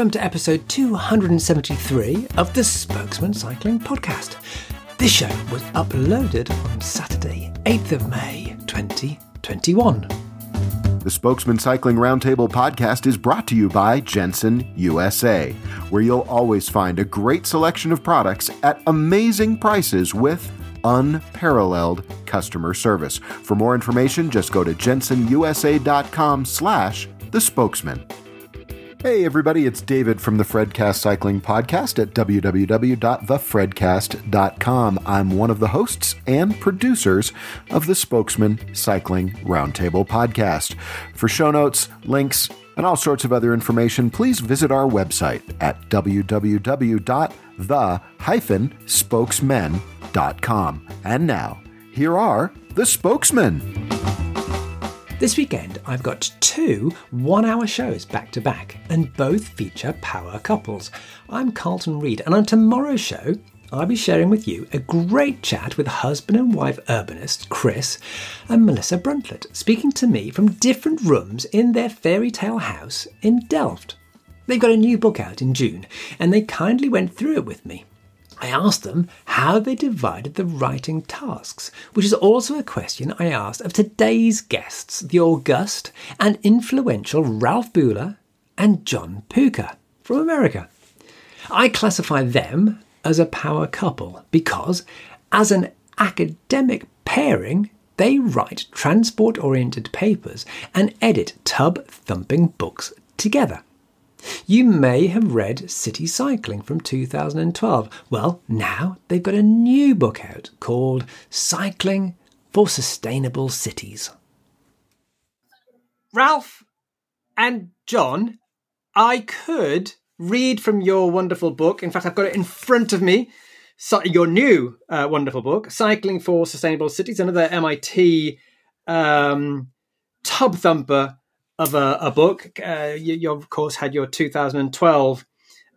welcome to episode 273 of the Spokesmen Cycling Podcast. This show was uploaded on Saturday, 8th of May 2021. The Spokesmen Cycling Roundtable podcast is brought to you by Jensen USA, where you'll always find a great selection of products at amazing prices with unparalleled customer service. For more information, just go to jensenusa.com slash the spokesman. Hey everybody, it's David from the Fredcast Cycling Podcast at www.thefredcast.com. I'm one of the hosts and producers of the Spokesmen Cycling Roundtable Podcast. For show notes, links, and all sorts of other information, please visit our website at www.the-spokesmen.com. And now, here are the spokesmen. This weekend, I've got two one hour shows back to back, and both feature power couples. I'm Carlton Reid, and on tomorrow's show, I'll be sharing with you a great chat with husband and wife urbanist Chris and Melissa Bruntlett, speaking to me from different rooms in their fairy tale house in Delft. They've got a new book out in June, and they kindly went through it with me. I asked them how they divided the writing tasks, which is also a question I asked of today's guests, the august and influential Ralph Buehler and John Pucher from America. I classify them as a power couple because, as an academic pairing, they write transport oriented papers and edit tub thumping books together. You may have read City Cycling from 2012. Well, now they've got a new book out called Cycling for Sustainable Cities. Ralph and John, I could read from your wonderful book. In fact, I've got it in front of me. So your new uh, wonderful book, Cycling for Sustainable Cities, another MIT um, tub thumper of a, a book. Uh, you, you, of course, had your 2012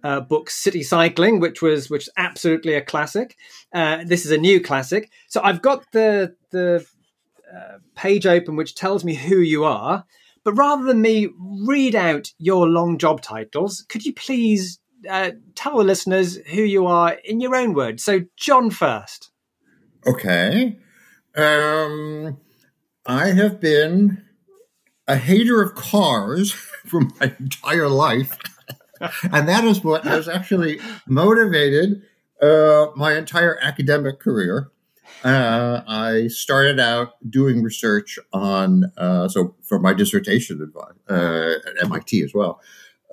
uh, book City Cycling, which was which is absolutely a classic. Uh, this is a new classic. So I've got the the uh, page open, which tells me who you are. But rather than me read out your long job titles, could you please uh, tell the listeners who you are in your own words? So, John first. Okay. Um, I have been a hater of cars for my entire life. and that is what has actually motivated uh, my entire academic career. Uh, I started out doing research on, uh, so for my dissertation advice, uh, at MIT as well,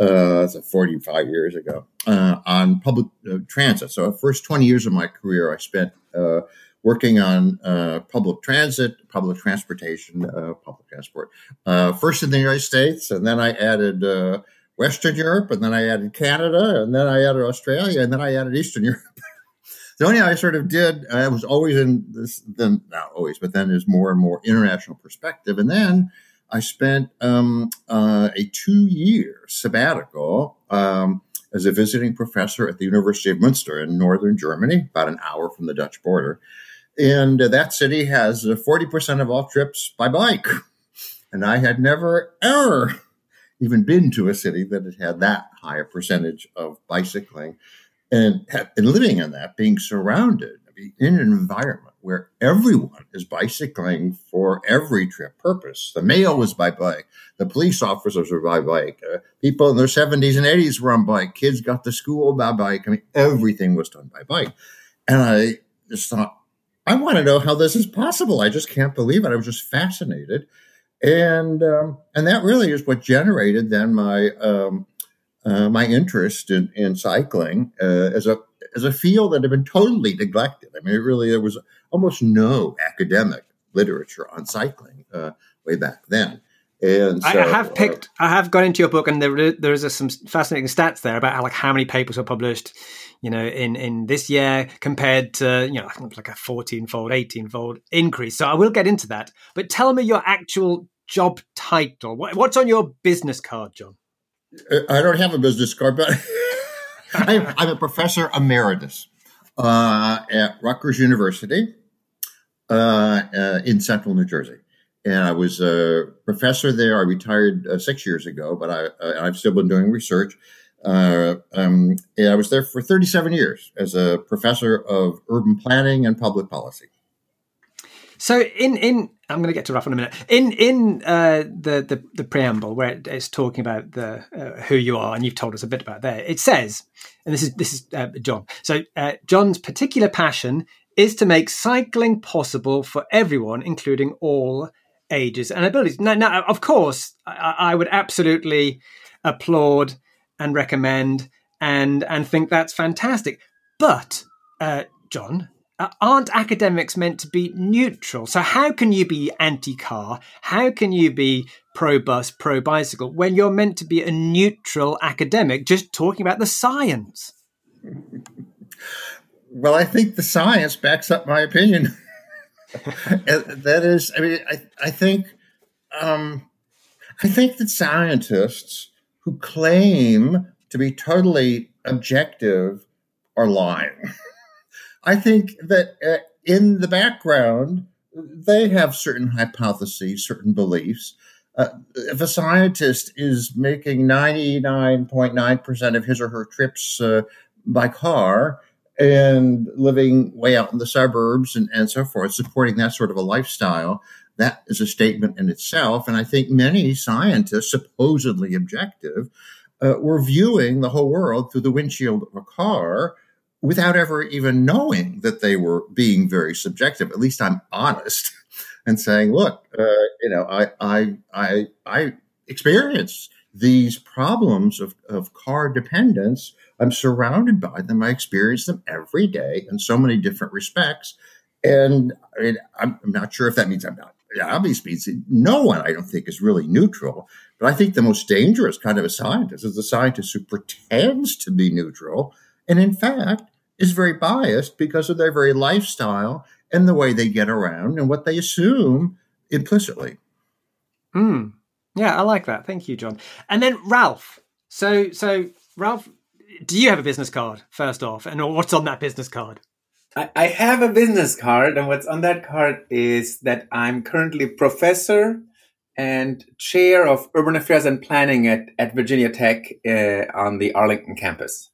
uh, so 45 years ago, uh, on public transit. So the first 20 years of my career, I spent working on uh, public transit, public transportation, uh, public transport. Uh, first in the United States, and then I added uh, Western Europe, and then I added Canada, and then I added Australia, and then I added Eastern Europe. the only I sort of did, I was always in this, then not always, but then there's more and more international perspective. And then I spent um, uh, a two year sabbatical. Um, as a visiting professor at the University of Munster in northern Germany, about an hour from the Dutch border. And that city has 40% uh, of all trips by bike. And I had never, ever even been to a city that had had that high a percentage of bicycling and, and living in that, being surrounded in an environment where everyone is bicycling for every trip purpose. The mail was by bike. The police officers were by bike. Uh, people in their 70s and 80s were on bike. Kids got to school by bike. I mean, everything was done by bike. And I just thought, I want to know how this is possible. I just can't believe it. I was just fascinated, and um, and that really is what generated then my um, uh, my interest in, in cycling uh, as a as a field that had been totally neglected. I mean, it really there was almost no academic literature on cycling uh, way back then. And so, I have uh, picked, uh, I have gone into your book, and there there is some fascinating stats there about how, like how many papers were published, you know, in in this year compared to you know like a fourteen fold, eighteen fold increase. So I will get into that. But tell me your actual job title. What, what's on your business card, John? I don't have a business card, but I'm, I'm, a professor emeritus uh, at Rutgers University uh, uh, in Central New Jersey and I was a professor there. I retired uh, six years ago, but I, I've still been doing research. Uh, um, I was there for 37 years as a professor of urban planning and public policy. So in in I'm going to get to Ralph in a minute. In in uh, the, the the preamble where it's talking about the uh, who you are, and you've told us a bit about there. It says, and this is this is uh, John. So uh, John's particular passion is to make cycling possible for everyone, including all ages and abilities. Now, now of course, I, I would absolutely applaud and recommend and and think that's fantastic. But uh, John, aren't academics meant to be neutral? So how can you be anti-car? How can you be pro-bus, pro-bicycle when you're meant to be a neutral academic, just talking about the science? Well, I think the science backs up my opinion. that is, I mean, I, I think, um, I think that scientists who claim to be totally objective are lying. I think that uh, in the background, they have certain hypotheses, certain beliefs. Uh, if a scientist is making 99.9% of his or her trips uh, by car and living way out in the suburbs and, and so forth, supporting that sort of a lifestyle, that is a statement in itself. And I think many scientists, supposedly objective, uh, were viewing the whole world through the windshield of a car without ever even knowing that they were being very subjective. At least I'm honest and saying, look, uh, you know, I, I, I, I experience these problems of, of car dependence. I'm surrounded by them. I experience them every day in so many different respects. And I mean, I'm, I'm not sure if that means I'm not obviously no one I don't think is really neutral. But I think the most dangerous kind of a scientist is the scientist who pretends to be neutral and in fact is very biased because of their very lifestyle and the way they get around and what they assume implicitly. Hmm. Yeah, I like that. Thank you, John. And then Ralph. So, so Ralph, do you have a business card first off, and what's on that business card? I have a business card, and what's on that card is that I'm currently professor and chair of urban affairs and planning at, at Virginia Tech uh, on the Arlington campus.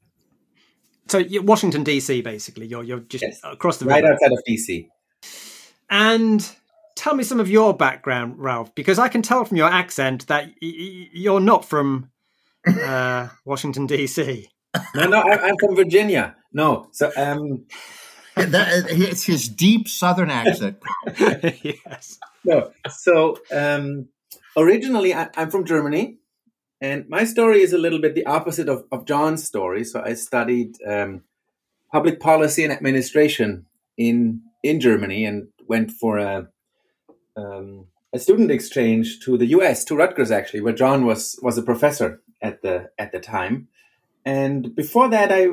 So Washington D.C. basically. You're you're just yes. across the right river. outside of D.C. And tell me some of your background, Ralph, because I can tell from your accent that y- you're not from uh, Washington D.C. No, no, I'm from Virginia. No, so um, that, it's his deep Southern accent. yes. No, so um, originally I, I'm from Germany. And my story is a little bit the opposite of, of John's story. So I studied um, public policy and administration in in Germany and went for a um, a student exchange to the U.S. to Rutgers actually, where John was was a professor at the at the time. And before that, I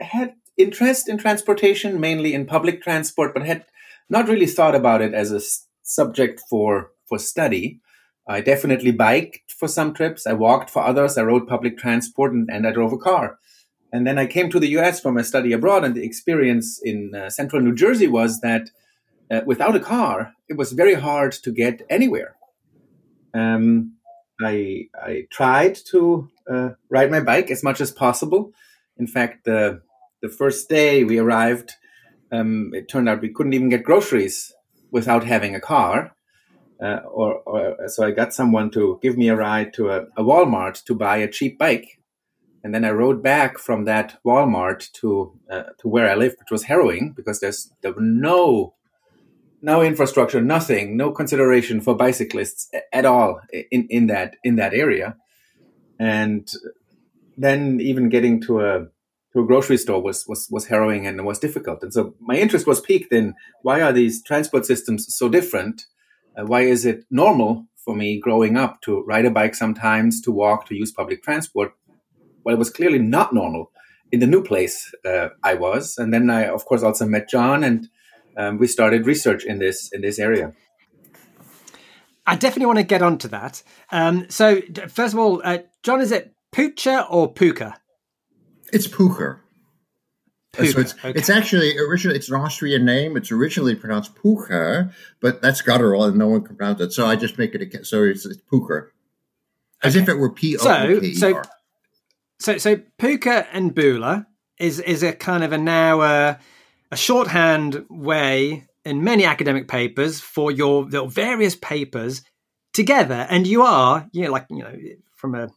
had interest in transportation, mainly in public transport, but had not really thought about it as a subject for for study. I definitely biked for some trips. I walked for others. I rode public transport and, and I drove a car. And then I came to the US for my study abroad. And the experience in uh, central New Jersey was that uh, without a car, it was very hard to get anywhere. Um, I, I tried to uh, ride my bike as much as possible. In fact, the, the first day we arrived, um, it turned out we couldn't even get groceries without having a car uh, or, or, so I got someone to give me a ride to a, a, Walmart to buy a cheap bike, and then I rode back from that Walmart to uh, to where I live, which was harrowing because there's there were no no infrastructure, nothing, no consideration for bicyclists at all in, in that in that area, and then even getting to a to a grocery store was was was harrowing and was difficult. And so my interest was piqued in why are these transport systems so different uh, why is it normal for me growing up to ride a bike sometimes, to walk, to use public transport? Well, it was clearly not normal in the new place uh, I was. And then I, of course, also met John, and um, we started research in this in this area. I definitely want to get onto that. Um, so, first of all, uh, John, is it Pucher or Puka? It's Pucher. So it's, okay. it's actually originally it's an Austrian name. It's originally pronounced Pucher, but that's guttural and no one can pronounce it. So I just make it a so it's, it's Pucher, as okay. if it were P O K E R. So, so Pucher and Buehler is is a kind of a now uh, a shorthand way in many academic papers for your, your various papers together, and you are you know like you know from a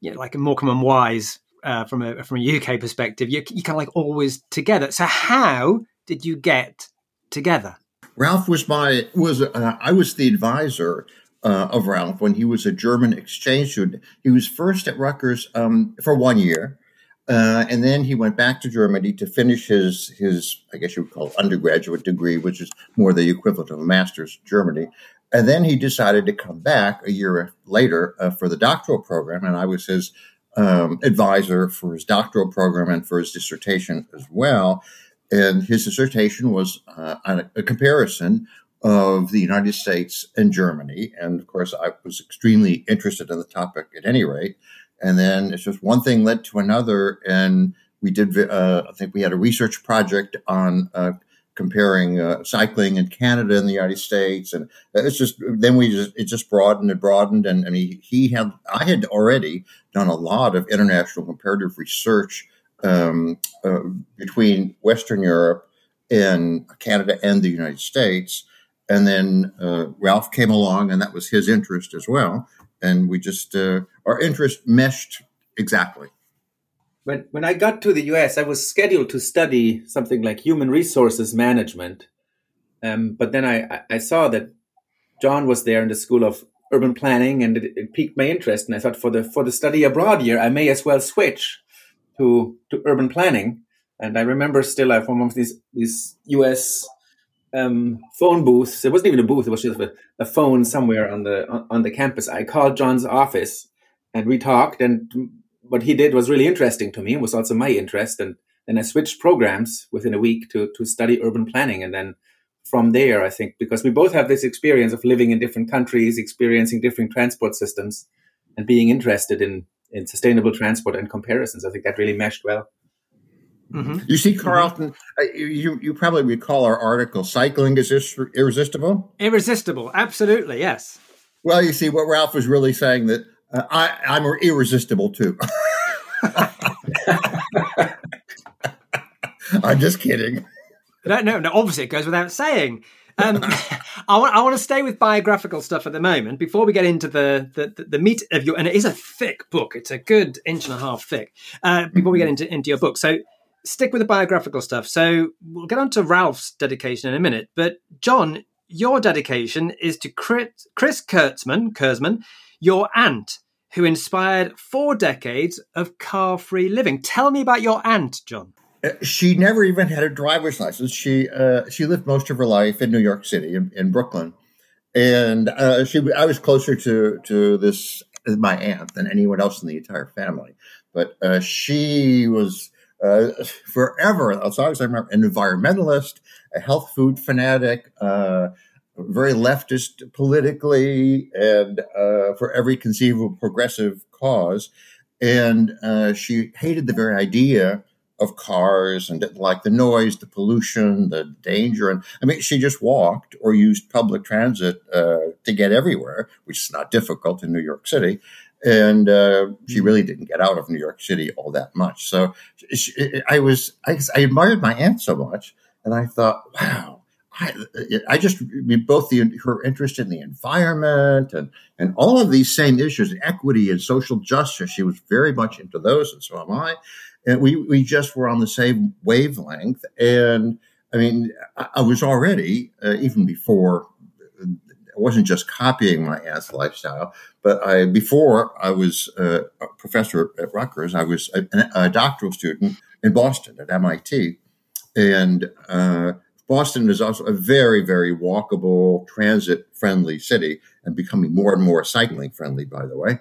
you know like a Morecambe and Wise uh, from a from a UK perspective, you you kind of like always together. So how did you get together? Ralph was my was uh, I was the advisor uh, of Ralph when he was a German exchange student. He was first at Rutgers um, for one year, uh, and then he went back to Germany to finish his his I guess you would call it undergraduate degree, which is more the equivalent of a master's in Germany. And then he decided to come back a year later uh, for the doctoral program, and I was his um, advisor for his doctoral program and for his dissertation as well. And his dissertation was uh, a, a comparison of the United States and Germany. And of course, I was extremely interested in the topic at any rate. And then it's just one thing led to another. And we did, uh, I think we had a research project on uh, comparing uh, cycling in Canada and the United States. And it's just, then we just, it just broadened and broadened. And, and he, he had, I had already done a lot of international comparative research um, uh, between Western Europe and Canada and the United States. And then uh, Ralph came along, and that was his interest as well. And we just, uh, our interest meshed exactly. When, when I got to the US, I was scheduled to study something like human resources management. Um, but then I, I saw that John was there in the School of Urban Planning, and it, it piqued my interest. And I thought, for the for the study abroad year, I may as well switch to to urban planning. And I remember still, I from one of these these US um, phone booths. It wasn't even a booth; it was just a, a phone somewhere on the on, on the campus. I called John's office, and we talked. And what he did was really interesting to me, and was also my interest. And then I switched programs within a week to to study urban planning, and then from there, I think because we both have this experience of living in different countries, experiencing different transport systems, and being interested in in sustainable transport and comparisons, I think that really meshed well. Mm-hmm. You see, Carlton, mm-hmm. you you probably recall our article, "Cycling is irresistible." Irresistible, absolutely, yes. Well, you see, what Ralph was really saying that uh, I, I'm irresistible too. I'm just kidding. No, no, no. Obviously, it goes without saying. Um, I want I want to stay with biographical stuff at the moment before we get into the, the, the meat of your and it is a thick book. It's a good inch and a half thick. Uh, before we get into into your book, so stick with the biographical stuff. So we'll get on to Ralph's dedication in a minute. But John, your dedication is to Chris, Chris Kurtzman, Kurzman, your aunt, who inspired four decades of car-free living. Tell me about your aunt, John. Uh, she never even had a driver's license. She uh, she lived most of her life in New York City, in, in Brooklyn, and uh, she I was closer to to this my aunt than anyone else in the entire family. But uh, she was uh, forever, as long as I remember, an environmentalist, a health food fanatic, uh, very leftist politically, and uh, for every conceivable progressive cause. And uh, she hated the very idea of cars and didn't like the noise, the pollution, the danger. And I mean, she just walked or used public transit uh, to get everywhere, which is not difficult in New York City and uh, she mm-hmm. really didn't get out of New York City all that much. So she, I was I, I, admired my aunt so much, and I thought, wow. I, I just both the her interest in the environment and and all of these same issues, equity and social justice. She was very much into those, and so am I. And we we just were on the same wavelength. And I mean, I, I was already uh, even before wasn't just copying my aunt's lifestyle, but I before I was a professor at Rutgers, I was a, a doctoral student in Boston at MIT, and uh, Boston is also a very, very walkable, transit-friendly city, and becoming more and more cycling-friendly. By the way,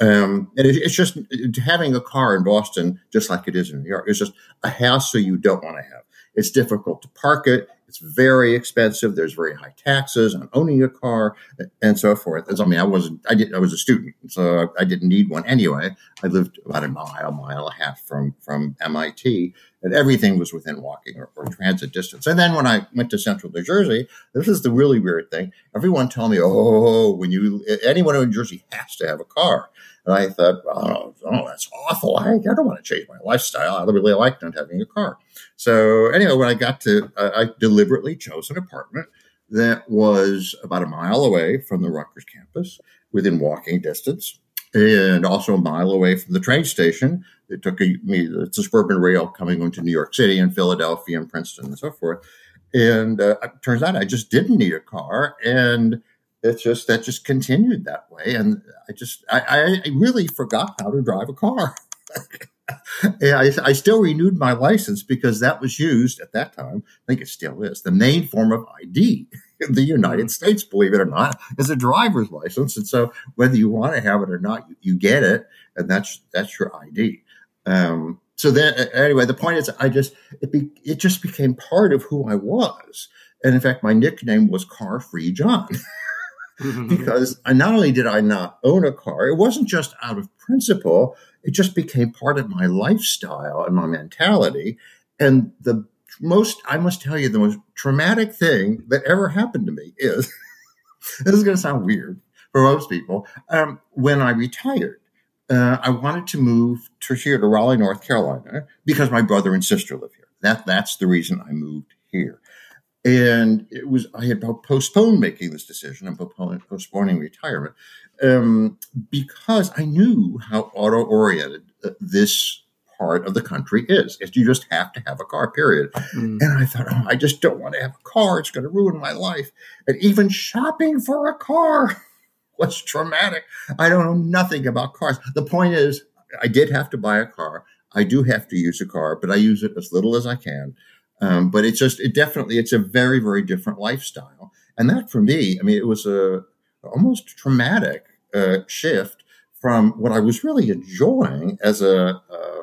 um, and it, it's just having a car in Boston, just like it is in New York, is just a hassle you don't want to have. It's difficult to park it. It's very expensive. There's very high taxes on owning a car and so forth. I mean, I wasn't, I didn't, I was a student, so I didn't need one anyway. I lived about a mile, mile and a half from, from MIT and everything was within walking or, or transit distance. And then when I went to central New Jersey, this is the really weird thing. Everyone told me, oh, when you, anyone in New Jersey has to have a car. And I thought, oh, oh that's awful. I, I don't want to change my lifestyle. I really like not having a car. So anyway, when I got to, uh, I deliberately chose an apartment that was about a mile away from the Rutgers campus, within walking distance, and also a mile away from the train station. It took a, me the suburban rail coming into New York City and Philadelphia and Princeton and so forth. And uh, it turns out I just didn't need a car, and it's just that just continued that way. And I just I, I really forgot how to drive a car. I, I, still renewed my license because that was used at that time. I think it still is the main form of ID in the United States, believe it or not, is a driver's license. And so whether you want to have it or not, you, you get it, and that's that's your ID. Um, so then, anyway, the point is, I just it be, it just became part of who I was, and in fact, my nickname was Car Free John. because not only did I not own a car, it wasn't just out of principle, it just became part of my lifestyle and my mentality. And the most, I must tell you, the most traumatic thing that ever happened to me is this is going to sound weird for most people. Um, when I retired, uh, I wanted to move to here to Raleigh, North Carolina, because my brother and sister live here. That that's the reason I moved here. And it was I had postponed making this decision and postponing retirement um, because I knew how auto oriented uh, this part of the country is. Is you just have to have a car, period. Mm. And I thought, oh, I just don't want to have a car. It's going to ruin my life. And even shopping for a car was traumatic. I don't know nothing about cars. The point is, I did have to buy a car. I do have to use a car, but I use it as little as I can. Um, but it's just, it definitely, it's a very, very different lifestyle. And that for me, I mean, it was a almost traumatic uh, shift from what I was really enjoying as a, uh,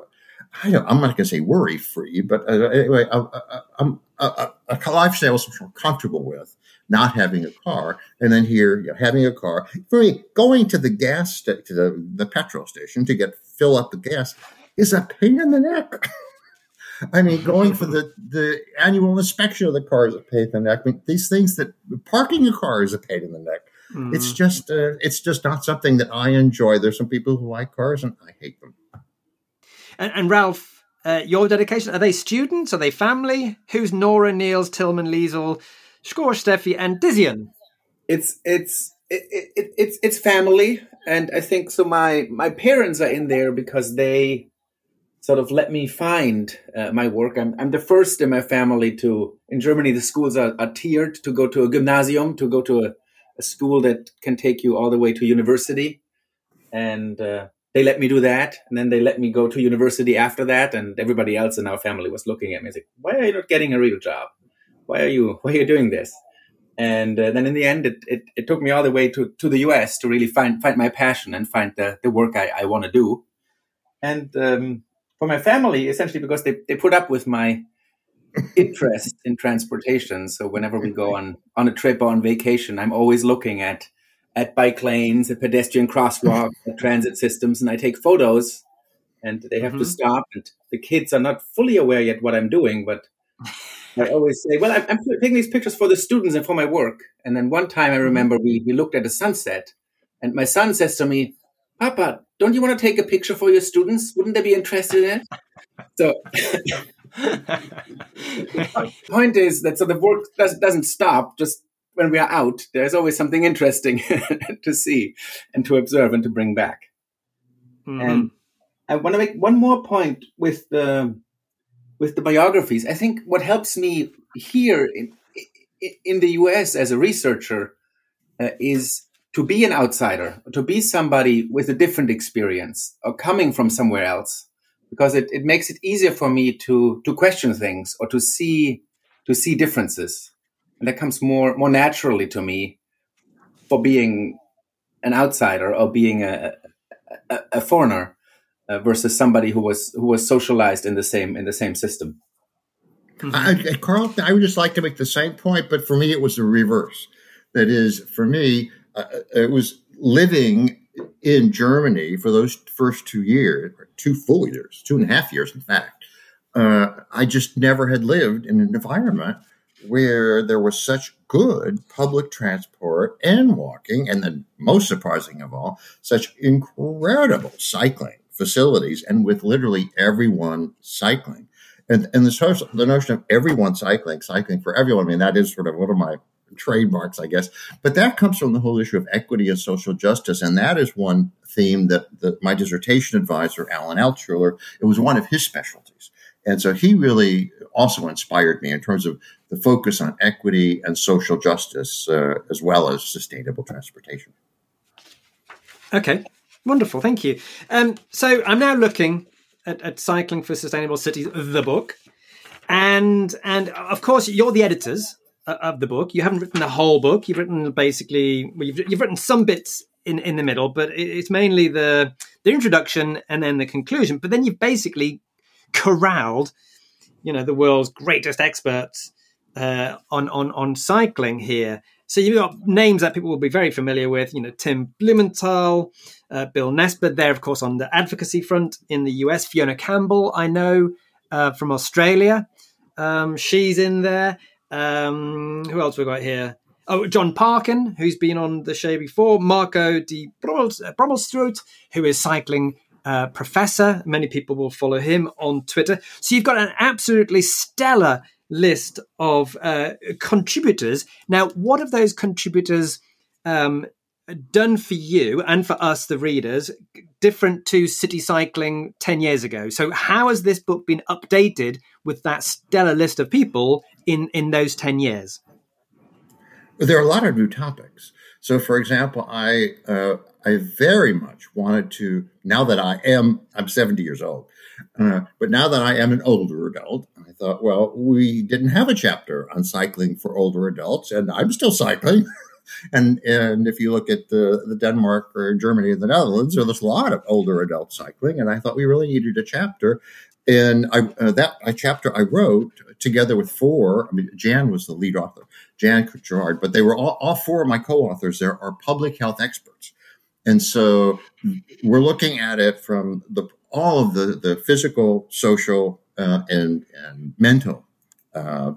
I don't, I'm not going to say worry free, but uh, anyway, I, am a, a, a lifestyle I'm comfortable with, not having a car, and then here you know, having a car. For me, going to the gas to the, the petrol station to get fill up the gas is a pain in the neck. I mean, going for the, the annual inspection of the car is a pain in the neck. I mean, these things that parking a car is a pain in the neck. Mm. It's just uh, it's just not something that I enjoy. There's some people who like cars, and I hate them. And, and Ralph, uh, your dedication are they students? Are they family? Who's Nora, Niels, Tillman, Liesel, Skor, Steffi, and Dizian? It's it's it, it, it's it's family, and I think so. My my parents are in there because they sort of let me find uh, my work. I'm, I'm the first in my family to, in Germany, the schools are, are tiered to go to a gymnasium, to go to a, a, school that can take you all the way to university. And uh, they let me do that. And then they let me go to university after that. And everybody else in our family was looking at me like, why are you not getting a real job? Why are you, why are you doing this? And uh, then in the end, it, it, it, took me all the way to, to the US to really find, find my passion and find the, the work I, I want to do. And um, for my family, essentially because they, they put up with my interest in transportation. So whenever we go on, on a trip or on vacation, I'm always looking at at bike lanes, at pedestrian crosswalks, at transit systems, and I take photos and they have mm-hmm. to stop. And the kids are not fully aware yet what I'm doing, but I always say, well, I'm, I'm, taking these pictures for the students and for my work. And then one time I mm-hmm. remember we, we looked at a sunset and my son says to me, Papa, don't you want to take a picture for your students? Wouldn't they be interested in it? So, the point is that so the work does, doesn't stop just when we are out. There's always something interesting to see and to observe and to bring back. Mm-hmm. And I want to make one more point with the with the biographies. I think what helps me here in in the U.S. as a researcher uh, is to be an outsider, to be somebody with a different experience or coming from somewhere else, because it, it makes it easier for me to to question things or to see to see differences. And that comes more more naturally to me for being an outsider or being a, a, a foreigner uh, versus somebody who was who was socialized in the same in the same system. I, Carl, I would just like to make the same point, but for me, it was the reverse. That is, for me, uh, it was living in Germany for those first two years, two full years, two and a half years, in fact. Uh, I just never had lived in an environment where there was such good public transport and walking, and then most surprising of all, such incredible cycling facilities, and with literally everyone cycling. And, and the, the notion of everyone cycling, cycling for everyone, I mean, that is sort of one of my trademarks, I guess. But that comes from the whole issue of equity and social justice. And that is one theme that, that my dissertation advisor, Alan Altshuler, it was one of his specialties. And so he really also inspired me in terms of the focus on equity and social justice, uh, as well as sustainable transportation. Okay, wonderful. Thank you. Um, so I'm now looking at, at Cycling for Sustainable Cities, the book. And and of course, you're the editors of the book. You haven't written the whole book. You've written basically, well, you've, you've written some bits in, in the middle, but it's mainly the the introduction and then the conclusion. But then you've basically corralled, you know, the world's greatest experts uh, on on on cycling here. So you've got names that people will be very familiar with. You know, Tim Blumenthal, uh, Bill Nesbitt. There, of course, on the advocacy front in the US. Fiona Campbell, I know uh, from Australia. Um, she's in there. Um, who else we got here? Oh, John Parkin, who's been on the show before. Marco te Brömmelstroet, who is cycling uh, professor. Many people will follow him on Twitter. So you've got an absolutely stellar list of uh, contributors. Now, what have those contributors um, done for you and for us, the readers, different to City Cycling 10 years ago? So, how has this book been updated with that stellar list of people in, in those 10 years? There are a lot of new topics. So, for example, I uh, I very much wanted to now that I am I'm 70 years old, uh, but now that I am an older adult, I thought, well, we didn't have a chapter on cycling for older adults, and I'm still cycling. and and if you look at the, the Denmark or Germany and the Netherlands, there's a lot of older adult cycling, and I thought we really needed a chapter. And I, uh, that a chapter I wrote together with four. I mean, Jan was the lead author, Jan Garrard, but they were all, all four of my co-authors. There are public health experts, and so we're looking at it from the all of the the physical, social, uh, and and mental uh,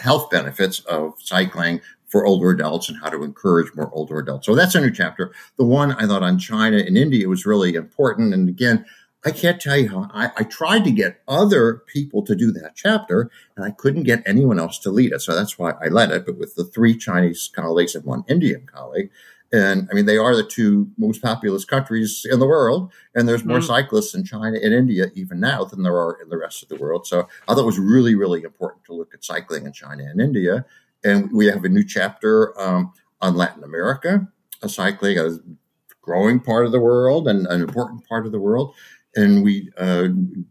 health benefits of cycling for older adults and how to encourage more older adults. So that's a new chapter. The one I thought on China and India was really important. And again, I can't tell you how I, I, tried to get other people to do that chapter and I couldn't get anyone else to lead it. So that's why I led it, but with the three Chinese colleagues and one Indian colleague. And I mean, they are the two most populous countries in the world. And there's more mm. cyclists in China and India even now than there are in the rest of the world. So I thought it was really, really important to look at cycling in China and India. And we have a new chapter um, on Latin America, a cycling, a growing part of the world and an important part of the world. And we uh,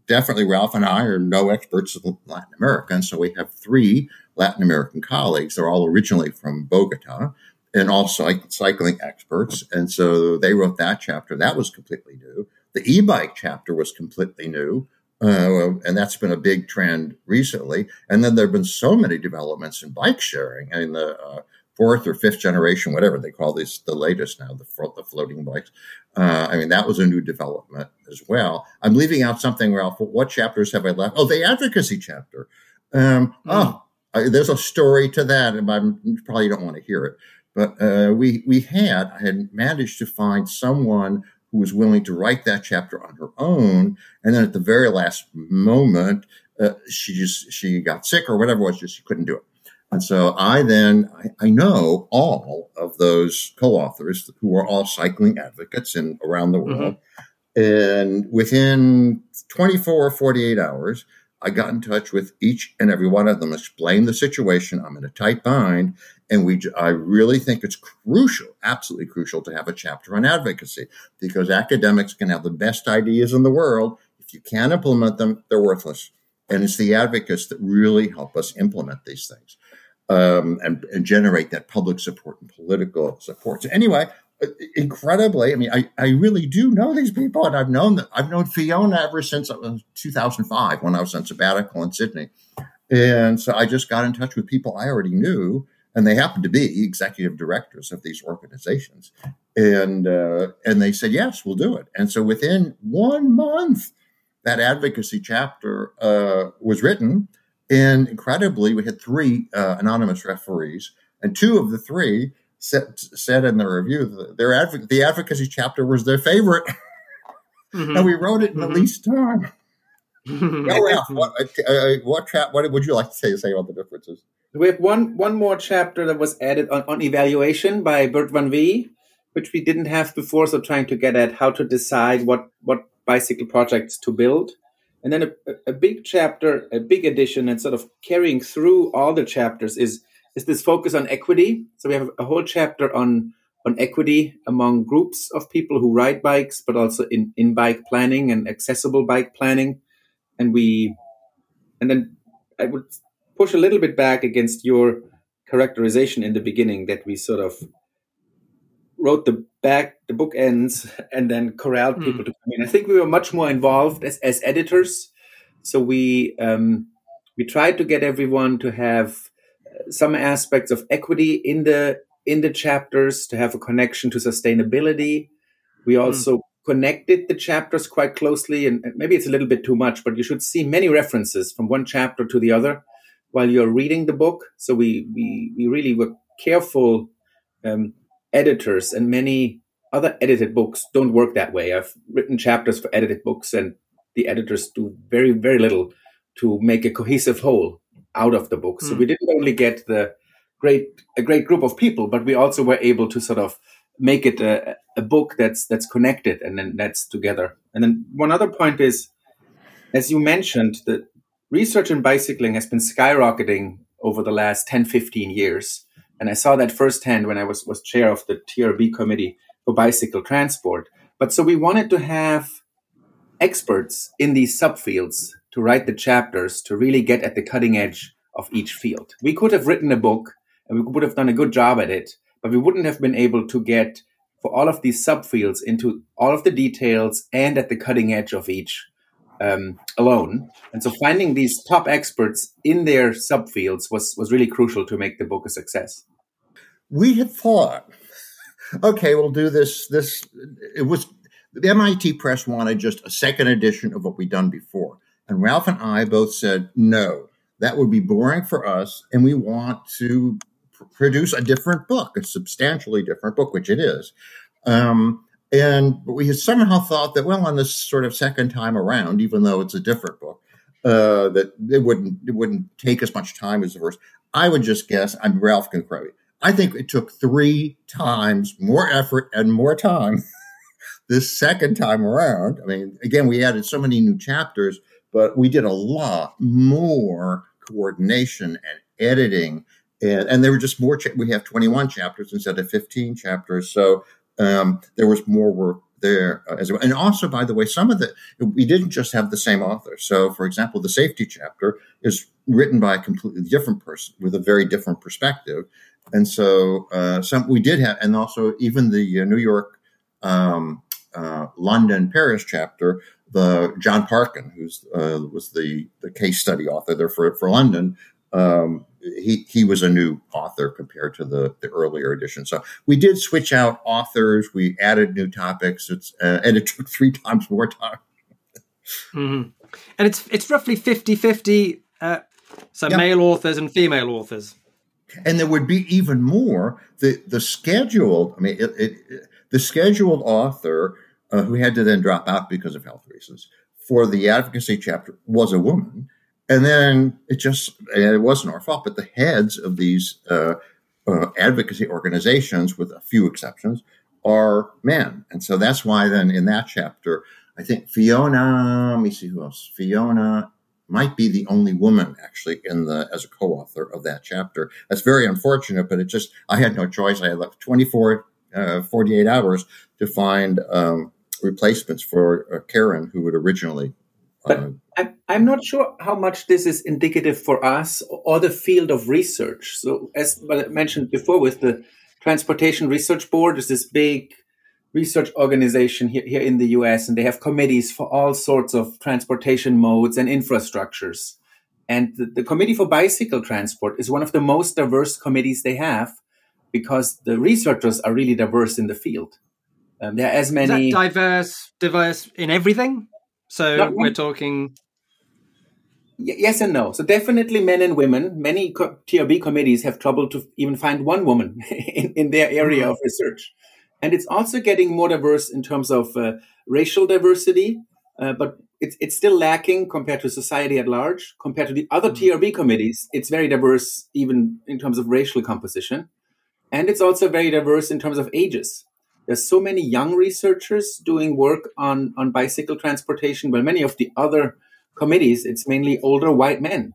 definitely, Ralph and I are no experts of Latin America. And so we have three Latin American colleagues. They're all originally from Bogota and all cycling experts. And so they wrote that chapter. That was completely new. The e bike chapter was completely new. Uh, and that's been a big trend recently. And then there have been so many developments in bike sharing. I mean, the uh, fourth or fifth generation, whatever they call these, the latest now, the, the floating bikes. Uh, I mean, that was a new development as well. I'm leaving out something, Ralph. What chapters have I left? Oh, the advocacy chapter. Um, mm. Oh, I, there's a story to that, and I probably don't want to hear it. But uh, we we had I had managed to find someone who was willing to write that chapter on her own, and then at the very last moment, uh, she just she got sick or whatever it was, just she couldn't do it. And so I then, I, I, know all of those co-authors who are all cycling advocates in around the world. Mm-hmm. And within 24 or 48 hours, I got in touch with each and every one of them, explained the situation. I'm in a tight bind. And we, I really think it's crucial, absolutely crucial to have a chapter on advocacy because academics can have the best ideas in the world. If you can't implement them, they're worthless. And it's the advocates that really help us implement these things um, and, and, generate that public support and political support. So anyway, incredibly, I mean, I, I really do know these people, and I've known that I've known Fiona ever since uh, 2005 when I was on sabbatical in Sydney, and so I just got in touch with people I already knew, and they happened to be executive directors of these organizations, and uh, and they said yes, we'll do it, and so within one month, that advocacy chapter uh, was written And incredibly, we had three uh, anonymous referees, and two of the three said, said in the review that their adv- the advocacy chapter was their favorite, mm-hmm. and we wrote it in mm-hmm. the least time. now, Ralph, what, uh, uh, what, tra- what would you like to say, say about the differences? We have one one more chapter that was added on, on evaluation by Bert van Wee, which we didn't have before. So trying to get at how to decide what what bicycle projects to build, and then a, a big chapter, a big addition, and sort of carrying through all the chapters is is this focus on equity. So we have a whole chapter on on equity among groups of people who ride bikes, but also in in bike planning and accessible bike planning, and we and then I would push a little bit back against your characterization in the beginning that we sort of wrote the back the book ends and then corralled mm. people to come in. I think we were much more involved as, as editors. So we um, we tried to get everyone to have uh, some aspects of equity in the in the chapters to have a connection to sustainability. We hmm. also mm. connected the chapters quite closely, and maybe it's a little bit too much, but you should see many references from one chapter to the other while you're reading the book. So we we we really were careful um, editors, and many other edited books don't work that way. I've written chapters for edited books, and the editors do very very little to make a cohesive whole out of the book. Mm. So hmm. we didn't only get the great a great group of people, but we also were able to sort of make it a, a book that's that's connected and then that's together. And then one other point is, as you mentioned, that research in bicycling has been skyrocketing over the last 10, 15 years. And I saw that firsthand when I was, was chair of the TRB committee for bicycle transport. But so we wanted to have experts in these subfields to write the chapters to really get at the cutting edge of each field. We could have written a book and we would have done a good job at it, but we wouldn't have been able to get for all of these subfields into all of the details and at the cutting edge of each um, alone. And so finding these top experts in their subfields was, was really crucial to make the book a success. We had thought, okay, we'll do this. This it was the MIT Press wanted just a second edition of what we'd done before. And Ralph and I both said, no, that would be boring for us. And we want to pr- produce a different book, a substantially different book, which it is. Um, and we had somehow thought that, well, on this sort of second time around, even though it's a different book, uh, that it wouldn't it wouldn't take as much time as the first. I would just guess. I'm Ralph Concrevy. I think it took three times more effort and more time this second time around. I mean, again, we added so many new chapters, but we did a lot more coordination and editing. And, and there were just more. Cha- we have 21 chapters instead of 15 chapters. So um, there was more work there uh, as well. And also, by the way, some of the we didn't just have the same author. So, for example, the safety chapter is written by a completely different person with a very different perspective. And so, uh, some we did have, and also even the uh, New York, um, uh, London, Paris chapter, the John Parkin, who's uh, was the the case study author there for for London. Um, he he was a new author compared to the the earlier edition. So we did switch out authors. We added new topics. It's uh, and it took three times more time. mm-hmm. And it's it's roughly 50-50, uh, so yeah. male authors and female authors. And there would be even more. The the scheduled. I mean, it, it, the scheduled author uh, who had to then drop out because of health reasons for the advocacy chapter was a woman and then it just, it wasn't our fault, but the heads of these uh, uh, advocacy organizations, with a few exceptions, are men. And so that's why then in that chapter, I think Fiona, let me see who else, Fiona might be the only woman actually in the as a co-author of that chapter. That's very unfortunate, but it just I had no choice. I had left 24, uh, 48 hours to find um, replacements for uh, Karen, who would originally but um, I'm, I'm not sure how much this is indicative for us or the field of research. So, as I mentioned before, with the Transportation Research Board, is this big research organization here, here in the US, and they have committees for all sorts of transportation modes and infrastructures. And the, the Committee for Bicycle Transport is one of the most diverse committees they have because the researchers are really diverse in the field. Um, there are as many diverse, diverse in everything. So we're talking. yes and no. So definitely men and women. Many co- TRB committees have trouble to even find one woman in, in their area mm-hmm. of research. And it's also getting more diverse in terms of uh, racial diversity, uh, but it's, it's still lacking compared to society at large. Compared to the other mm-hmm. TRB committees, it's very diverse even in terms of racial composition. And it's also very diverse in terms of ages. There's so many young researchers doing work on, on bicycle transportation, while many of the other committees, it's mainly older white men.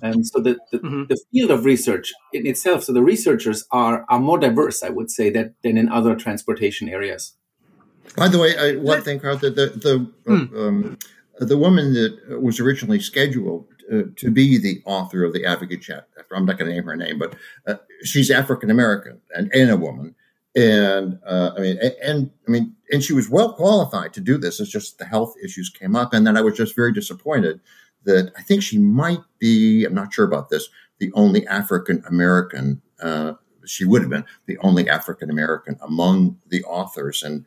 And so the, the, mm-hmm. the, field of research in itself, so the researchers are, are more diverse, I would say, that, than in other transportation areas. By the way, I, one thing, Carl, the, the, the, mm. um, the woman that was originally scheduled uh, to be the author of the Advocate Chat, I'm not going to name her name, but uh, she's African American and, and a woman and uh, I mean, and, and, I mean, and she was well qualified to do this. It's just the health issues came up, and then I was just very disappointed that I think she might be. I'm not sure about this. The only African American. Uh, she would have been the only African American among the authors, and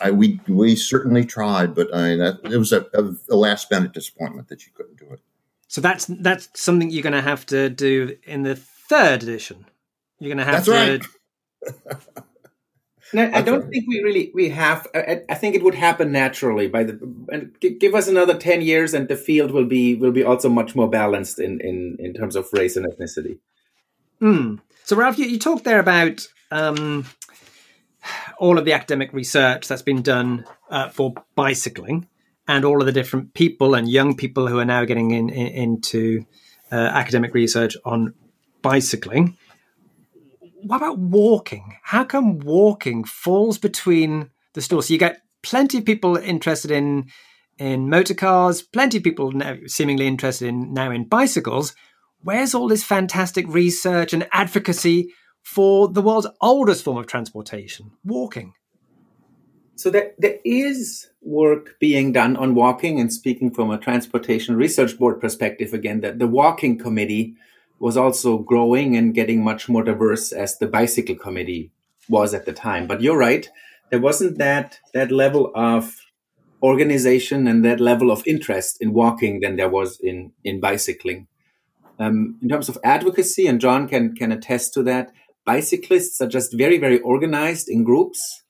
I, we we certainly tried, but I it was a, a, a last minute disappointment that she couldn't do it. So that's that's something you're going to have to do in the third edition. You're going to have that's to. Right. No, I don't think we really we have. I, I, think it would happen naturally by the and give us another ten years, and the field will be will be also much more balanced in in in terms of race and ethnicity. Mm. So, Ralph, you, you talked there about um, all of the academic research that's been done uh, for bicycling, and all of the different people and young people who are now getting in, in into uh, academic research on bicycling what about walking? How come walking falls between the stools? So you get plenty of people interested in in motor cars, plenty of people now seemingly interested in now in bicycles. Where's all this fantastic research and advocacy for the world's oldest form of transportation, walking? So there, there is work being done on walking, and speaking from a transportation research board perspective, again, that the walking committee was also growing and getting much more diverse as the bicycle committee was at the time. But you're right, there wasn't that that level of organization and that level of interest in walking than there was in in bicycling. Um, in terms of advocacy, and John can can attest to that, bicyclists are just very very organized in groups,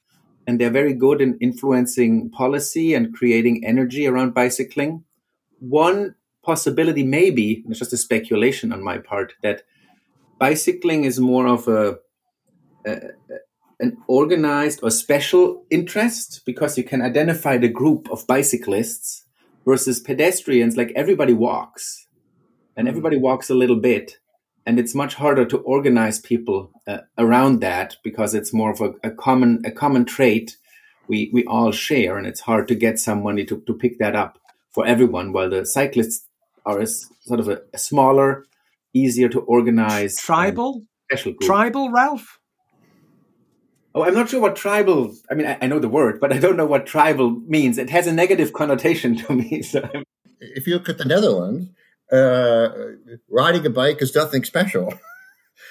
and they're very good in influencing policy and creating energy around bicycling. One possibility maybe it's just a speculation on my part that bicycling is more of a, a, an organized or special interest because you can identify the group of bicyclists versus pedestrians like everybody walks and mm-hmm. everybody walks a little bit and it's much harder to organize people uh, around that because it's more of a, a, common a common trait we we all share and it's hard to get somebody to, to pick that up for everyone while the cyclists are a sort of a, a smaller, easier to organize tribal special group. Tribal, Ralph. Oh, I'm not sure what tribal. I mean, I, I, know the word, but I don't know what tribal means. It has a negative connotation to me. So if you look at the Netherlands, uh, riding a bike is nothing special.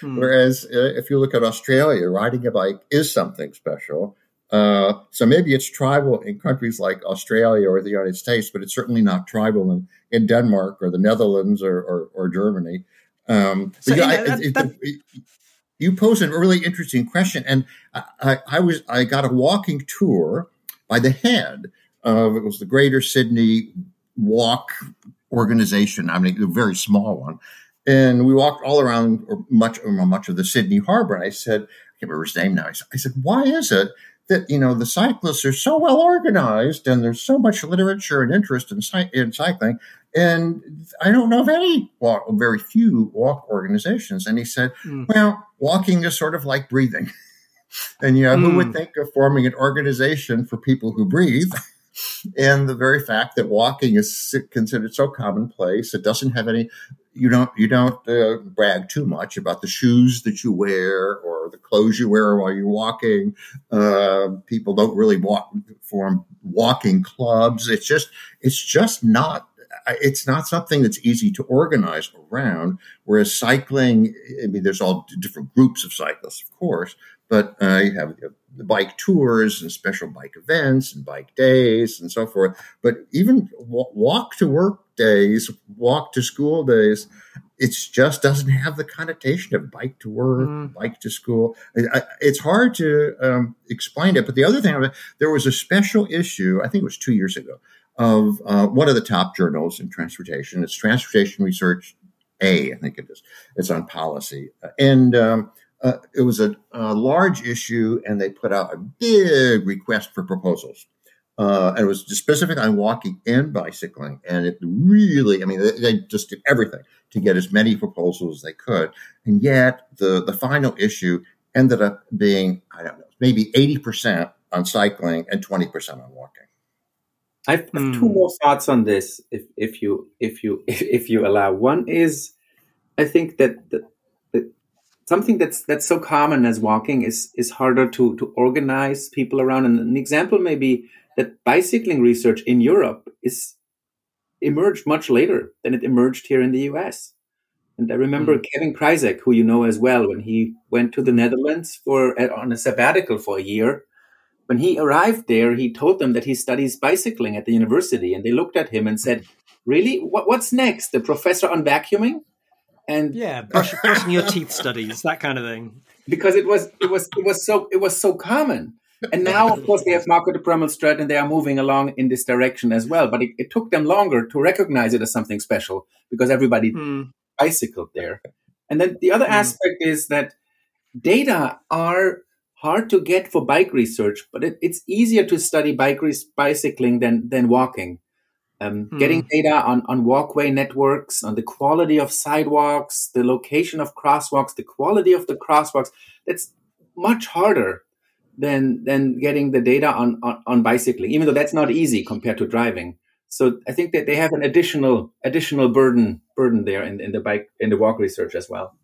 Hmm. Whereas uh, if you look at Australia, riding a bike is something special. Uh, so maybe it's tribal in countries like Australia or the United States, but it's certainly not tribal in, in Denmark or the Netherlands or, or, or Germany. Um, so, yeah, I, that, that, it, you pose a really interesting question, and I, I, was I got a walking tour by the head of it was the Greater Sydney Walk organization. I mean, a very small one, and we walked all around much much of the Sydney Harbour. And I said, I can't remember his name now. I said, why is it that you know the cyclists are so well organized and there's so much literature and interest in, in cycling and i don't know of any walk very few walk organizations and he said mm. well walking is sort of like breathing and you know mm. who would hmm. think of forming an organization for people who breathe and the very fact that walking is considered so commonplace it doesn't have any you don't you don't uh, brag too much about the shoes that you wear or the clothes you wear while you're walking uh, people don't really walk form walking clubs it's just it's just not it's not something that's easy to organize around whereas cycling i mean there's all different groups of cyclists of course but uh, you have the bike tours and special bike events and bike days and so forth. But even walk to work days, walk to school days, it just doesn't have the connotation of bike to work, mm. bike to school. it's hard to um, explain it. But the other thing, there was a special issue, I think it was two years ago, of uh, one of the top journals in transportation. It's Transportation Research A, I think it is. It's on policy. And um, uh, it was a, a, large issue, and they put out a big request for proposals. Uh, and it was specific on walking and bicycling. And it really, I mean, they, they, just did everything to get as many proposals as they could. And yet, the, the final issue ended up being, I don't know, maybe 80% on cycling and 20% on walking. I have mm. two more thoughts on this, if, if you if you if you allow. One is, I think that, that something that's that's so common as walking is is harder to to organize people around. And an example may be that bicycling research in Europe is emerged much later than it emerged here in the US. And I remember mm. Kevin Krizek, who you know as well, when he went to the Netherlands for on a sabbatical for a year. When he arrived there, he told them that he studies bicycling at the university, and they looked at him and said, "Really? What, what's next? The professor on vacuuming?" and yeah, brush, brushing your teeth studies, that kind of thing. Because it was it was it was so it was so common. And now, of course, they have Marco te Brömmelstroet and they are moving along in this direction as well. But it, it took them longer to recognize it as something special because everybody mm. bicycled there. And then the other mm. aspect is that data are hard to get for bike research, but it, it's easier to study bike bicycling than than walking. Um, hmm. Getting data on, on walkway networks, on the quality of sidewalks, the location of crosswalks, the quality of the crosswalks, that's much harder than than getting the data on, on, on bicycling, even though that's not easy compared to driving. So I think that they have an additional additional burden burden there in, in the bike in the walk research as well.